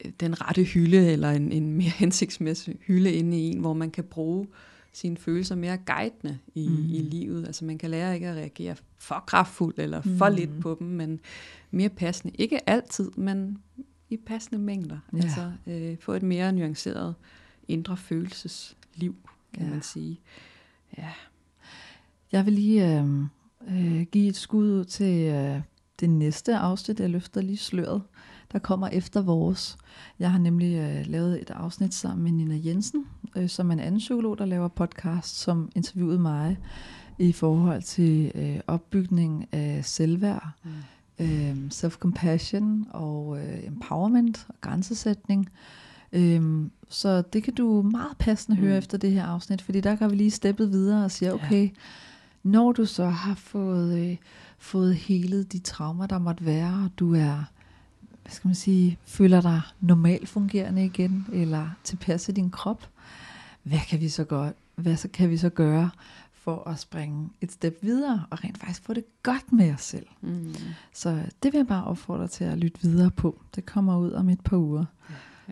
øh, den rette hylde, eller en, en mere [laughs] hensigtsmæssig hylde inde i en, hvor man kan bruge sine følelser mere guidende i, mm. i livet. Altså man kan lære ikke at reagere for kraftfuldt eller for mm. lidt på dem, men mere passende. Ikke altid, men i passende mængder. Ja. Altså øh, få et mere nuanceret indre følelsesliv, kan ja. man sige. Ja. Jeg vil lige øh, øh, give et skud ud til øh, det næste afsnit. Jeg løfter lige sløret der kommer efter vores. Jeg har nemlig øh, lavet et afsnit sammen med Nina Jensen, øh, som er en anden psykolog, der laver podcast, som interviewede mig i forhold til øh, opbygning af selvværd, mm. øh, self-compassion og øh, empowerment og grænsesætning. Øhm, så det kan du meget passende høre mm. efter det her afsnit, fordi der går vi lige steppet videre og siger, okay, når du så har fået, øh, fået helet de traumer, der måtte være, og du er, hvad skal man sige, føler dig normalt fungerende igen, eller tilpasset din krop, hvad kan vi så gøre, hvad så kan vi så gøre for at springe et step videre, og rent faktisk få det godt med os selv. Mm. Så det vil jeg bare opfordre til at lytte videre på. Det kommer ud om et par uger,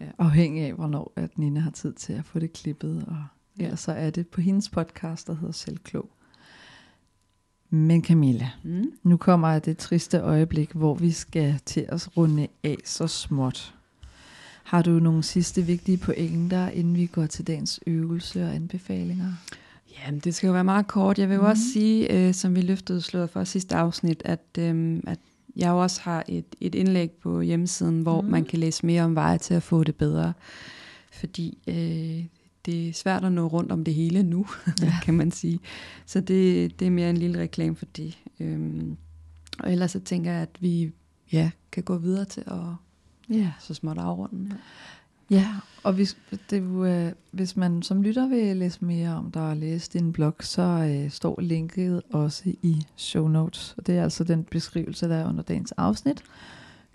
Ja. afhængig af, hvornår at Nina har tid til at få det klippet, og Ja. ellers så er det på hendes podcast, der hedder Selvklog. Men Camilla, Mm. nu kommer det triste øjeblik, hvor vi skal til at runde af så småt. Har du nogle sidste vigtige pointer, inden vi går til dagens øvelse og anbefalinger? Jamen, det skal jo være meget kort. Jeg vil jo Mhm. også sige, øh, som vi løftede slået for sidste afsnit, at, øh, at jeg jo også har et, et indlæg på hjemmesiden, hvor Mhm. man kan læse mere om veje til at få det bedre. Fordi øh, det er svært at nå rundt om det hele nu, [laughs] Ja. kan man sige. Så det, det er mere en lille reklame for det. Øhm, og ellers så tænker jeg, at vi ja, kan gå videre til at Ja. så småt afrunde. Ja. Ja, og hvis, det, øh, hvis man som lytter vil læse mere om dig og læse din blog, så øh, står linket også i show notes. Og det er altså den beskrivelse, der er under dagens afsnit.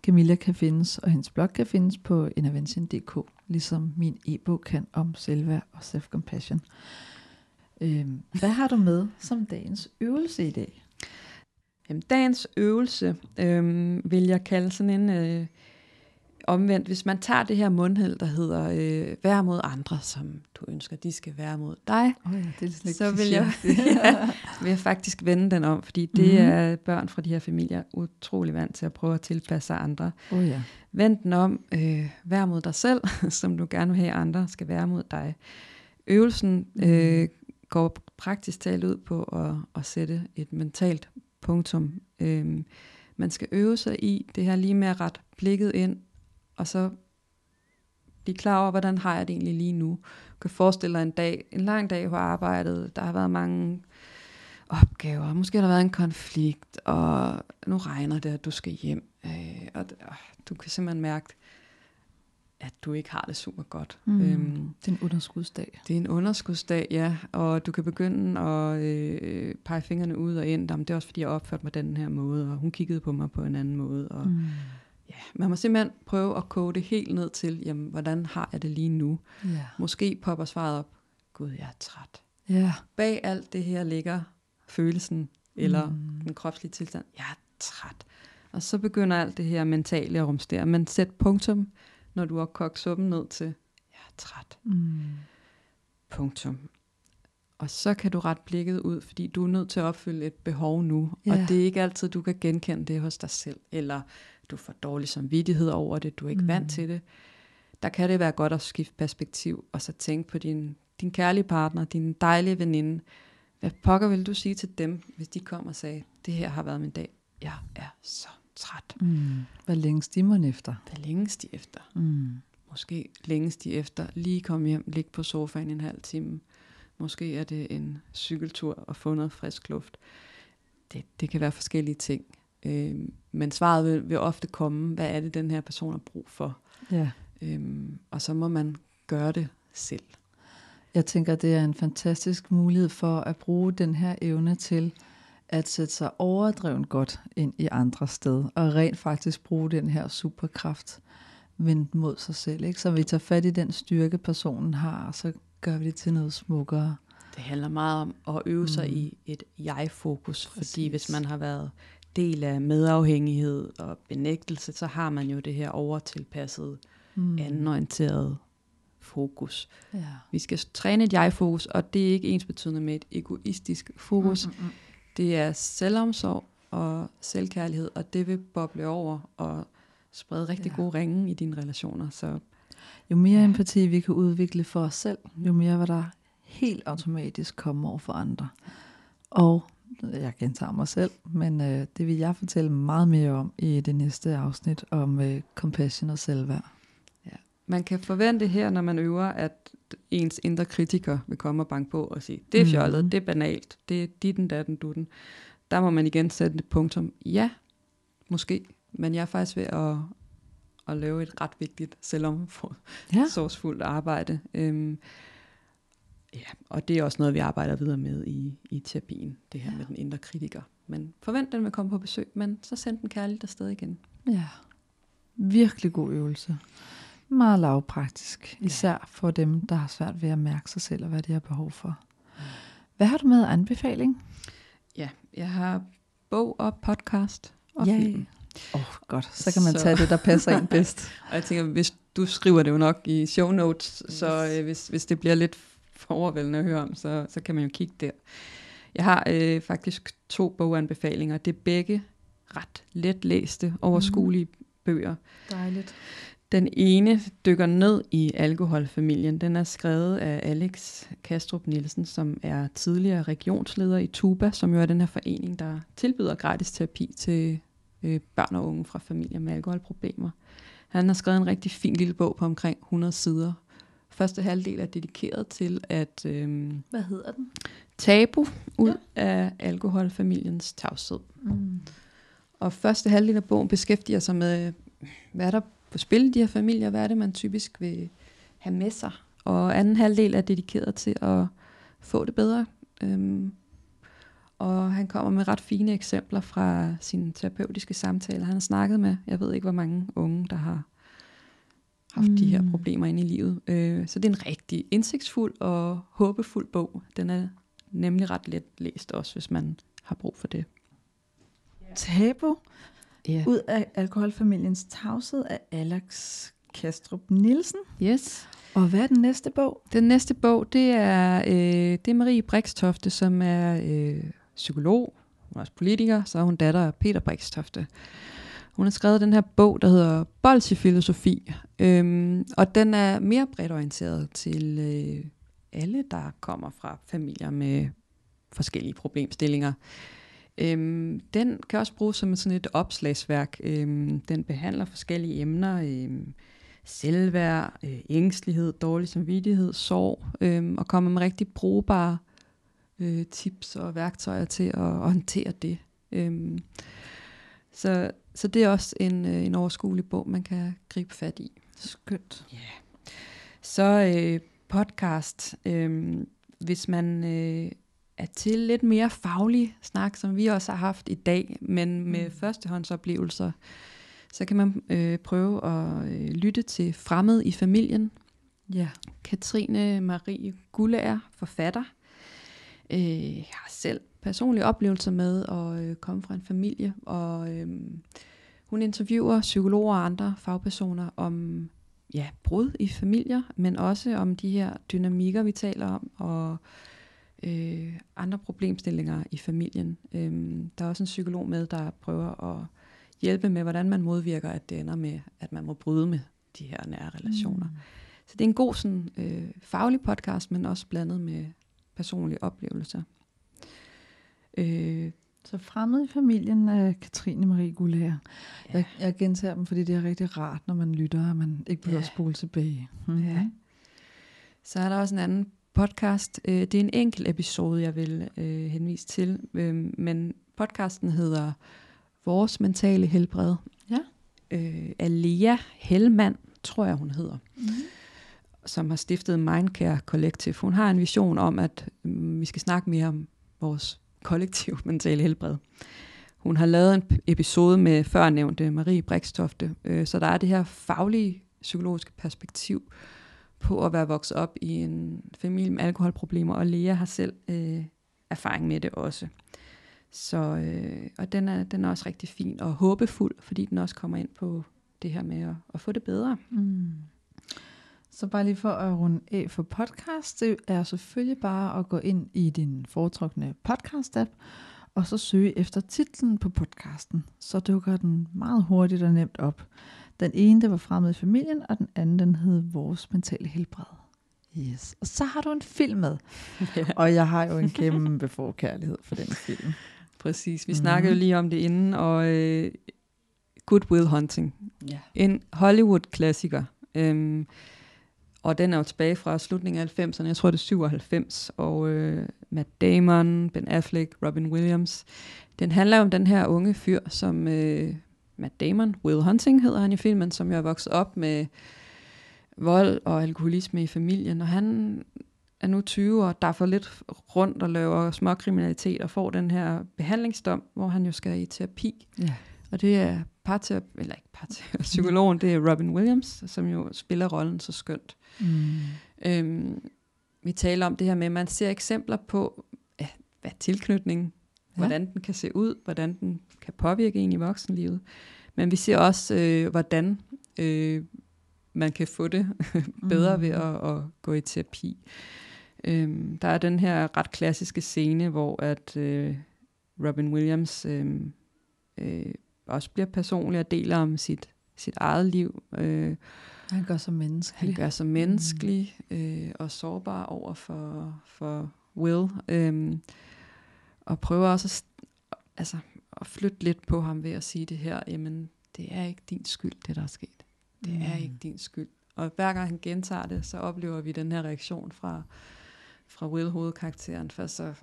Camilla kan findes, og hendes blog kan findes på intervention.dk, ligesom min e-bog kan om selvværd og self-compassion. Øhm, hvad har du med som dagens øvelse i dag? Jamen, dagens øvelse øhm, vil jeg kalde sådan en øh, omvendt. Hvis man tager det her mundhæld, der hedder øh, vær mod andre, som du ønsker, de skal være mod dig, Oh ja, det er så vil jeg, [laughs] ja, vil jeg faktisk vende den om, fordi det Mhm. er børn fra de her familier utrolig vant til at prøve at tilpasse sig andre. Oh ja. Vend den om, øh, vær mod dig selv, [laughs] som du gerne vil have, andre skal være mod dig. Øvelsen øh, går praktisk talt ud på at, at sætte et mentalt punktum. Øh, man skal øve sig i det her lige med at rette blikket ind, og så blive klar over, hvordan har jeg det egentlig lige nu. Du kan forestille dig en dag, en lang dag på arbejdet, der har været mange opgaver, måske har der været en konflikt, og nu regner det, at du skal hjem. Øh, og øh, du kan simpelthen mærke, at du ikke har det super godt. Mm. Øhm, Det er en underskudsdag. det er en underskudsdag, ja, og du kan begynde at øh, pege fingrene ud og ind. Jamen, det er også fordi, jeg opførte mig den her måde, og hun kiggede på mig på en anden måde. Og, Mm. Man må simpelthen prøve at koge det helt ned til, jamen, hvordan har jeg det lige nu? Ja. Måske popper svaret op, gud, jeg er træt. Ja. Bag alt det her ligger følelsen, eller Mm. den kropslige tilstand, jeg er træt. Og så begynder alt det her mentale at rumstere. Men sæt punktum, når du har kogt suppen ned til, jeg er træt. Mm. Punktum. Og så kan du rette blikket ud, fordi du er nødt til at opfylde et behov nu. Ja. Og det er ikke altid, du kan genkende det hos dig selv. Eller du får dårlig samvittighed over det, du er ikke Mm. vant til det. Der kan det være godt at skifte perspektiv, og så tænke på din, din kærlige partner, din dejlige veninde. Hvad pokker vil du sige til dem, hvis de kommer og sagde, det her har været min dag. Jeg er så træt. Mm. Hvad længes de mon efter? Hvad længes de efter? Mm. Måske længes de efter lige komme hjem, ligge på sofaen en halv time. Måske er det en cykeltur og få noget frisk luft. Det, det kan være forskellige ting. Øh, men svaret vil, vil ofte komme, hvad er det, den her person har brug for? Ja. Øhm, og så må man gøre det selv. Jeg tænker, det er en fantastisk mulighed for at bruge den her evne til at sætte sig overdrevet godt ind i andre sted, og rent faktisk bruge den her superkraft vendt mod sig selv. Ikke? Så vi tager fat i den styrke, personen har, og så gør vi det til noget smukkere. Det handler meget om at øve sig Mm. i et jeg-fokus, fordi hvis man har været del af medafhængighed og benægtelse, så har man jo det her overtilpassede, Mm. andenorienterede fokus. Ja. Vi skal træne et jeg-fokus, og det er ikke ens betydende med et egoistisk fokus. Mm, mm, mm. Det er selvomsorg og selvkærlighed, og det vil boble over og sprede rigtig Ja. gode ringe i dine relationer. Så Jo mere empati vi kan udvikle for os selv, jo mere vil der helt automatisk komme over for andre. Og jeg gentager mig selv, men øh, det vil jeg fortælle meget mere om i det næste afsnit om øh, compassion og selvværd. man kan forvente her, når man øver, at ens indre kritiker vil komme og banke på og sige, det er fjollet, Mhm. det er banalt, det er ditten, datten, dutten. Der må man igen sætte et punktum. Ja, måske, men jeg er faktisk ved at, at lave et ret vigtigt selvomsorgsfuldt [laughs] arbejde. Øhm, ja, og det er også noget, vi arbejder videre med i, i terapien, det her Ja. med den indre kritiker. men forvent, den vil komme på besøg, men så send den kærligt afsted igen. Ja, virkelig god øvelse. Meget lavpraktisk, især for dem, der har svært ved at mærke sig selv og hvad de har behov for. Hvad har du med anbefaling? Ja, jeg har bog og podcast og Ja. film. Åh, oh, godt. Så kan man Så- tage det, der passer ind bedst. [laughs] Og jeg tænker, hvis du skriver det jo nok i show notes, yes. så øh, hvis, hvis det bliver lidt [laughs] for overvældende at høre om, så, så kan man jo kigge der. Jeg har øh, faktisk to boganbefalinger. Det er begge ret let læste, overskuelige mm. bøger. Dejligt. Den ene dykker ned i alkoholfamilien. Den er skrevet af Alex Kastrup Nielsen, som er tidligere regionsleder i Tuba, som jo er den her forening, der tilbyder gratis terapi til øh, børn og unge fra familier med alkoholproblemer. Han har skrevet en rigtig fin lille bog på omkring 100 sider. Første halvdel er dedikeret til at øh, Hvad hedder den? tabu ud ja. af alkoholfamiliens tavshed. Mm. Og første halvdel af bogen beskæftiger sig med, hvad er der på spil i de her familier, hvad er det, man typisk vil have med sig. Og anden halvdel er dedikeret til at få det bedre. Øhm, og han kommer med ret fine eksempler fra sine terapeutiske samtaler. Han har snakket med, jeg ved ikke hvor mange unge, der har haft mm. de her Mm. problemer inde i livet. Øh, så det er en rigtig indsigtsfuld og håbefuld bog. Den er nemlig ret let læst også, hvis man har brug for det. Tabu Ja. ud af alkoholfamiliens tavshed af Alex Kastrup Nielsen. Yes. Og hvad er den næste bog? Den næste bog, det er, øh, det er Marie Brikstofte, som er øh, psykolog, hun er også politiker, så er hun datter af Peter Brikstofte. Hun har skrevet den her bog, der hedder Bolsjefilosofi, øhm, og den er mere bredt orienteret til øh, alle, der kommer fra familier med forskellige problemstillinger. Øhm, den kan også bruges som sådan et opslagsværk. Øhm, den behandler forskellige emner, øhm, selvværd, øh, ængstelighed, dårlig samvittighed, sorg, øhm, og kommer med rigtig brugbare øh, tips og værktøjer til at, håndtere det. Øhm, så, så det er også en, øh, en overskuelig bog, man kan gribe fat i. Skønt. Så øh, podcast, øh, hvis man øh, er til lidt mere faglig snak, som vi også har haft i dag, men med Mm. førstehåndsoplevelser, så kan man øh, prøve at øh, lytte til Fremmed i familien. Ja. Katrine Marie Gullager, forfatter, øh, har selv personlige oplevelser med at øh, komme fra en familie, og øh, hun interviewer psykologer og andre fagpersoner om ja, brud i familier, men også om de her dynamikker, vi taler om, og øh, andre problemstillinger i familien. Øhm, der er også en psykolog med, der prøver at hjælpe med, hvordan man modvirker, at det ender med, at man må bryde med de her nære relationer. Mm. Så det er en god sådan, øh, faglig podcast, men også blandet med personlige oplevelser. Øh, Så fremmed i familien af Katrine Marie Gullager. Ja. Jeg, jeg gentager dem, fordi det er rigtig rart, når man lytter, og man ikke behøver Ja. at spole tilbage. Mm-hmm. Ja. Så er der også en anden podcast. Øh, Det er en enkelt episode, jeg vil øh, henvise til, øh, men podcasten hedder Vores Mentale Helbred. Ja. Øh, Alea Hellmann, tror jeg hun hedder, Mm-hmm. som har stiftet Mindcare Collective. Hun har en vision om, at mm, vi skal snakke mere om vores kollektiv mentale helbred. Hun har lavet en episode med førnævnte Marie Brikstofte, øh, så der er det her faglige psykologiske perspektiv på at være vokset op i en familie med alkoholproblemer, og Lea har selv øh, erfaring med det også. Så, øh, og den er, den er også rigtig fin og håbefuld, fordi den også kommer ind på det her med at, at få det bedre. Mm. Så bare lige for at runde af for podcast, det er selvfølgelig bare at gå ind i din foretrukne podcast-app, og så søge efter titlen på podcasten. Så dukker den meget hurtigt og nemt op. Den ene, det var fremmed i familien, og den anden, den hed Vores Mentale Helbred. Yes. Og så har du en film med. [laughs] Og jeg har jo en kæmpe forkærlighed for den film. Præcis, vi Mhm. mm. snakkede jo lige om det inden, og øh, Good Will Hunting, Ja. en Hollywood-klassiker. Øhm, og den er jo tilbage fra slutningen af 90'erne, jeg tror det er 97, og øh, Matt Damon, Ben Affleck, Robin Williams. Den handler om den her unge fyr, som øh, Matt Damon, Will Hunting hedder han i filmen, som jo er vokset op med vold og alkoholisme i familien, og han er nu 20 år, der er for lidt rundt og laver småkriminalitet og får den her behandlingsdom, hvor han jo skal i terapi. Ja. Og det er parterapi, eller ikke parterapi, [laughs] psykologen, det er Robin Williams, som jo spiller rollen så skønt. Mm. Øhm, vi taler om det her med, at man ser eksempler på, ja, hvad tilknytning, Ja. hvordan den kan se ud, hvordan den kan påvirke en i voksenlivet. Men vi ser også, øh, hvordan øh, man kan få det [laughs] bedre Mm. ved at, at gå i terapi. Øhm, der er den her ret klassiske scene, hvor at øh, Robin Williams øh, øh, også bliver personlig og deler om sit, sit eget liv. Øh, Han gør sig menneskelig. han gør sig menneskelig øh, og sårbar over for, for Will. Øh, og prøver også at, altså, at flytte lidt på ham ved at sige det her, jamen det er ikke din skyld, det der er sket. Det er Mm. ikke din skyld. Og hver gang han gentager det, så oplever vi den her reaktion fra, fra Will, hovedkarakteren. Først så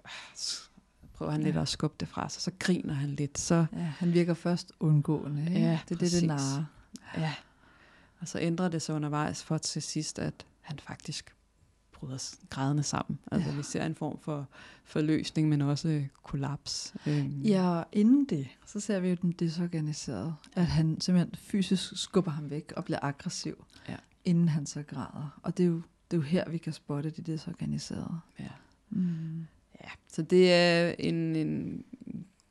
prøver han Ja. lidt at skubbe det fra sig, så griner han lidt, så Ja, han virker først undgående. Ikke? Ja, det er det, præcis. det narer. Ja. Og så ændrer det sig undervejs for til sidst, at han faktisk bryder grædende sammen. Altså Ja. vi ser en form for forløsning, men også øh, kollaps. Øhm, Ja, og inden det, så ser vi jo den desorganiserede. At han simpelthen fysisk skubber ham væk og bliver aggressiv, Ja. inden han så græder. Og det er jo, det er jo her, vi kan spotte de desorganiserede. Ja. Mm. Ja. Så det er en, en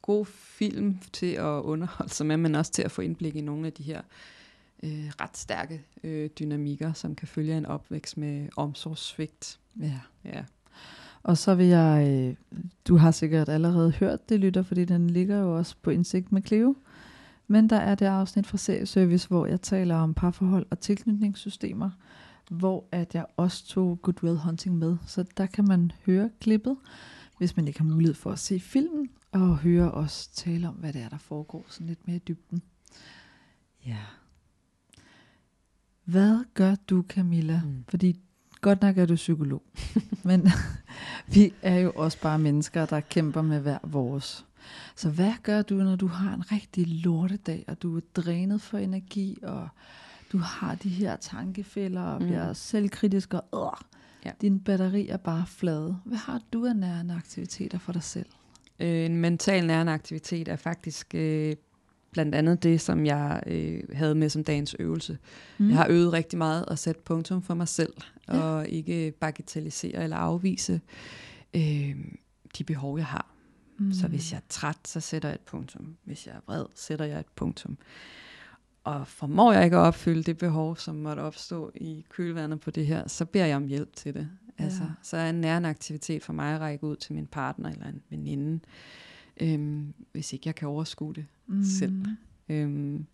god film til at underholde sig med, men også til at få indblik i nogle af de her øh, ret stærke øh, dynamikker, som kan følge en opvækst med omsorgssvigt. Ja. Ja. Og så vil jeg, øh, du har sikkert allerede hørt det, lytter, fordi den ligger jo også på Indsigt med Cleo. Men der er det afsnit fra Serieservice, hvor jeg taler om parforhold og tilknytningssystemer, hvor at jeg også tog Goodwill Hunting med. Så der kan man høre klippet, hvis man ikke har mulighed for at se filmen, og høre os tale om, hvad det er, der foregår sådan lidt mere i dybden. Ja. Hvad gør du, Camilla? Mm. Fordi godt nok er du psykolog, [laughs] men [laughs] vi er jo også bare mennesker, der kæmper med hver vores. Så hvad gør du, når du har en rigtig lortedag, og du er drænet for energi, og du har de her tankefælder, og Mm. bliver selvkritisk, og øh, Ja. din batteri er bare flade. Hvad har du af nærende aktiviteter for dig selv? Øh, en mental nærende aktivitet er faktisk øh, blandt andet det, som jeg øh, havde med som dagens øvelse. Mm. Jeg har øvet rigtig meget at sætte punktum for mig selv, Ja. og ikke bagatellisere eller afvise øh, de behov, jeg har. Mm. Så hvis jeg er træt, så sætter jeg et punktum. Hvis jeg er vred, sætter jeg et punktum. Og formår jeg ikke at opfylde det behov, som måtte opstå i kølvandet på det her, så beder jeg om hjælp til det. Altså, Ja. Så er en nærende aktivitet for mig at række ud til min partner eller en veninde, øhm, hvis ikke jeg kan overskue det mm. selv. Øhm,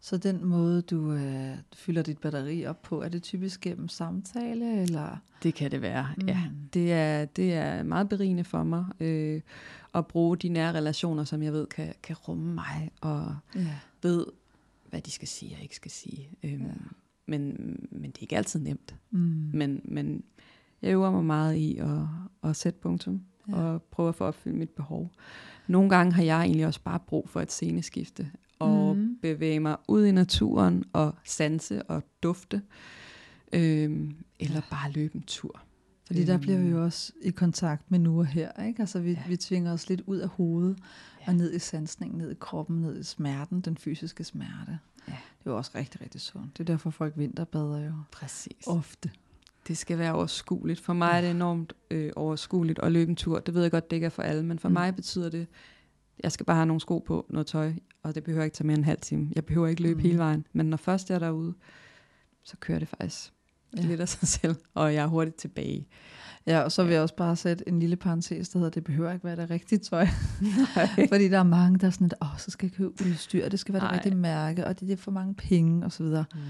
Så den måde, du øh, fylder dit batteri op på, er det typisk gennem samtale, eller? det kan det være, mm. ja. Det er, det er meget berigende for mig øh, at bruge de nære relationer, som jeg ved kan, kan rumme mig, og Ja. ved, hvad de skal sige og ikke skal sige. Øhm, Ja. men, men det er ikke altid nemt. Mm. Men, men jeg øver mig meget i at, at sætte punktum Ja. og prøve at få opfyldt mit behov. Nogle gange har jeg egentlig også bare brug for et sceneskifte og mm. bevæge mig ud i naturen og sanse og dufte. Øhm, eller ja. bare løbe en tur. Fordi der Øhm, bliver vi jo også i kontakt med nu og her, ikke? Altså vi, ja. Vi tvinger os lidt ud af hovedet, ja. Og ned i sansningen, ned i kroppen, ned i smerten, den fysiske smerte. Ja. Det er jo også rigtig, rigtig sundt. Det er derfor folk vinterbader jo Præcis. ofte. Det skal være overskueligt. For mig er det enormt øh, overskueligt at løbe en tur. Det ved jeg godt, det ikke er for alle, men for Mm. mig betyder det, jeg skal bare have nogle sko på, noget tøj, og det behøver ikke tage mere end en halv time. Jeg behøver ikke løbe mm. hele vejen, men når først jeg er derude, så kører det faktisk Ja. lidt af sig selv, og jeg er hurtigt tilbage. Ja, og så vil jeg også bare sætte en lille parentes, der hedder, det behøver ikke være det rigtige tøj. [laughs] Fordi der er mange, der er sådan, at Åh, så skal jeg købe udstyr, det skal være det Nej. rigtige mærke, og det er for mange penge, og så videre. Mm.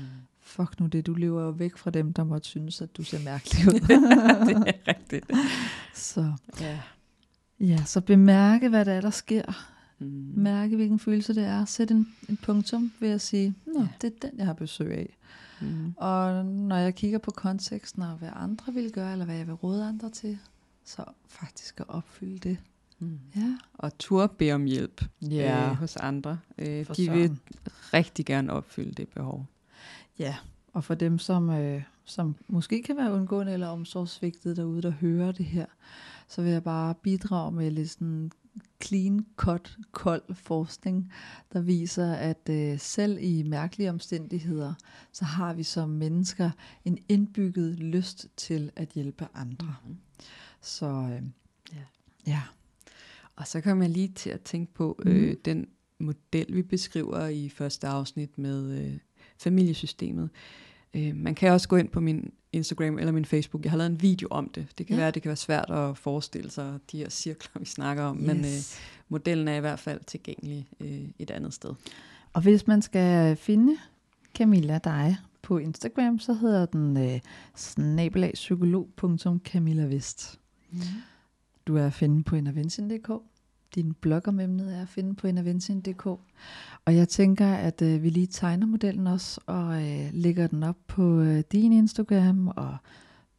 Fuck nu det, du lever jo væk fra dem, der måtte synes, at du ser mærkelig [laughs] ud. det er rigtigt. så, Ja. ja, så bemærke, hvad der er, der sker. Mm. Mærke, hvilken følelse det er. Sæt en, en punktum ved at sige, Nå, Ja. det er den, jeg har besøg af. Mm. Og når jeg kigger på konteksten og hvad andre vil gøre, eller hvad jeg vil råde andre til, så faktisk at opfylde det. Mm. Ja, Og tur bede om hjælp Ja. øh, hos andre. Øh, For de vil rigtig gerne opfylde det behov. Ja, og for dem, som, øh, som måske kan være undgående eller omsorgsvigtet derude, der hører det her, så vil jeg bare bidrage med lidt sådan clean cut, kold forskning, der viser, at øh, selv i mærkelige omstændigheder, så har vi som mennesker en indbygget lyst til at hjælpe andre. Mm-hmm. Så øh, Ja. ja. Og så kom jeg lige til at tænke på øh, den model, vi beskriver i første afsnit med øh, familiesystemet. Øh, man kan også gå ind på min Instagram eller min Facebook. Jeg har lavet en video om det. Det kan Ja. være, det kan være svært at forestille sig de her cirkler, vi snakker om. Men øh, modellen er i hvert fald tilgængelig øh, et andet sted. Og hvis man skal finde Camilla dig på Instagram, så hedder den øh, snabelagpsykolog.camillavest. Mm. Du er at finde på intervention.dk. Din blog om emnet er at finde på intervention.dk. Og jeg tænker, at øh, vi lige tegner modellen også, og øh, lægger den op på øh, din Instagram og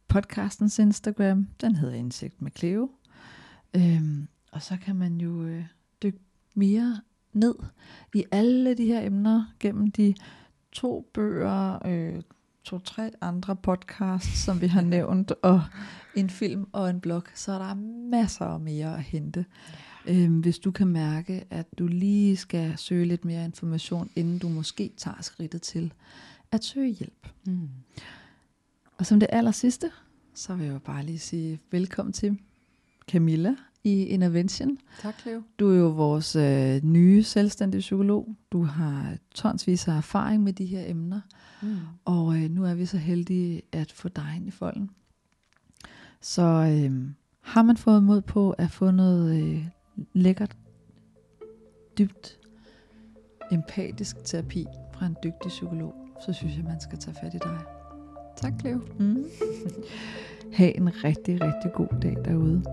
podcastens Instagram. Den hedder Indsigt med Cleo. Øhm, og så kan man jo øh, dykke mere ned i alle de her emner gennem de to bøger, øh, to-tre andre podcasts, som vi har nævnt, og en film og en blog, så er der masser mere at hente. Øhm, hvis du kan mærke, at du lige skal søge lidt mere information, inden du måske tager skridtet til at søge hjælp. Mm. Og som det aller sidste, så vil jeg jo bare lige sige velkommen til Camilla i Intervention. Tak, Cleo. Du er jo vores øh, nye selvstændige psykolog. Du har tonsvis af erfaring med de her emner. Mm. Og øh, nu er vi så heldige at få dig ind i folden. Så øh, har man fået mod på at få noget øh, lækkert, dybt, empatisk terapi fra en dygtig psykolog, så synes jeg, man skal tage fat i dig. Tak, Cleo. Mm. ha' en rigtig, rigtig god dag derude.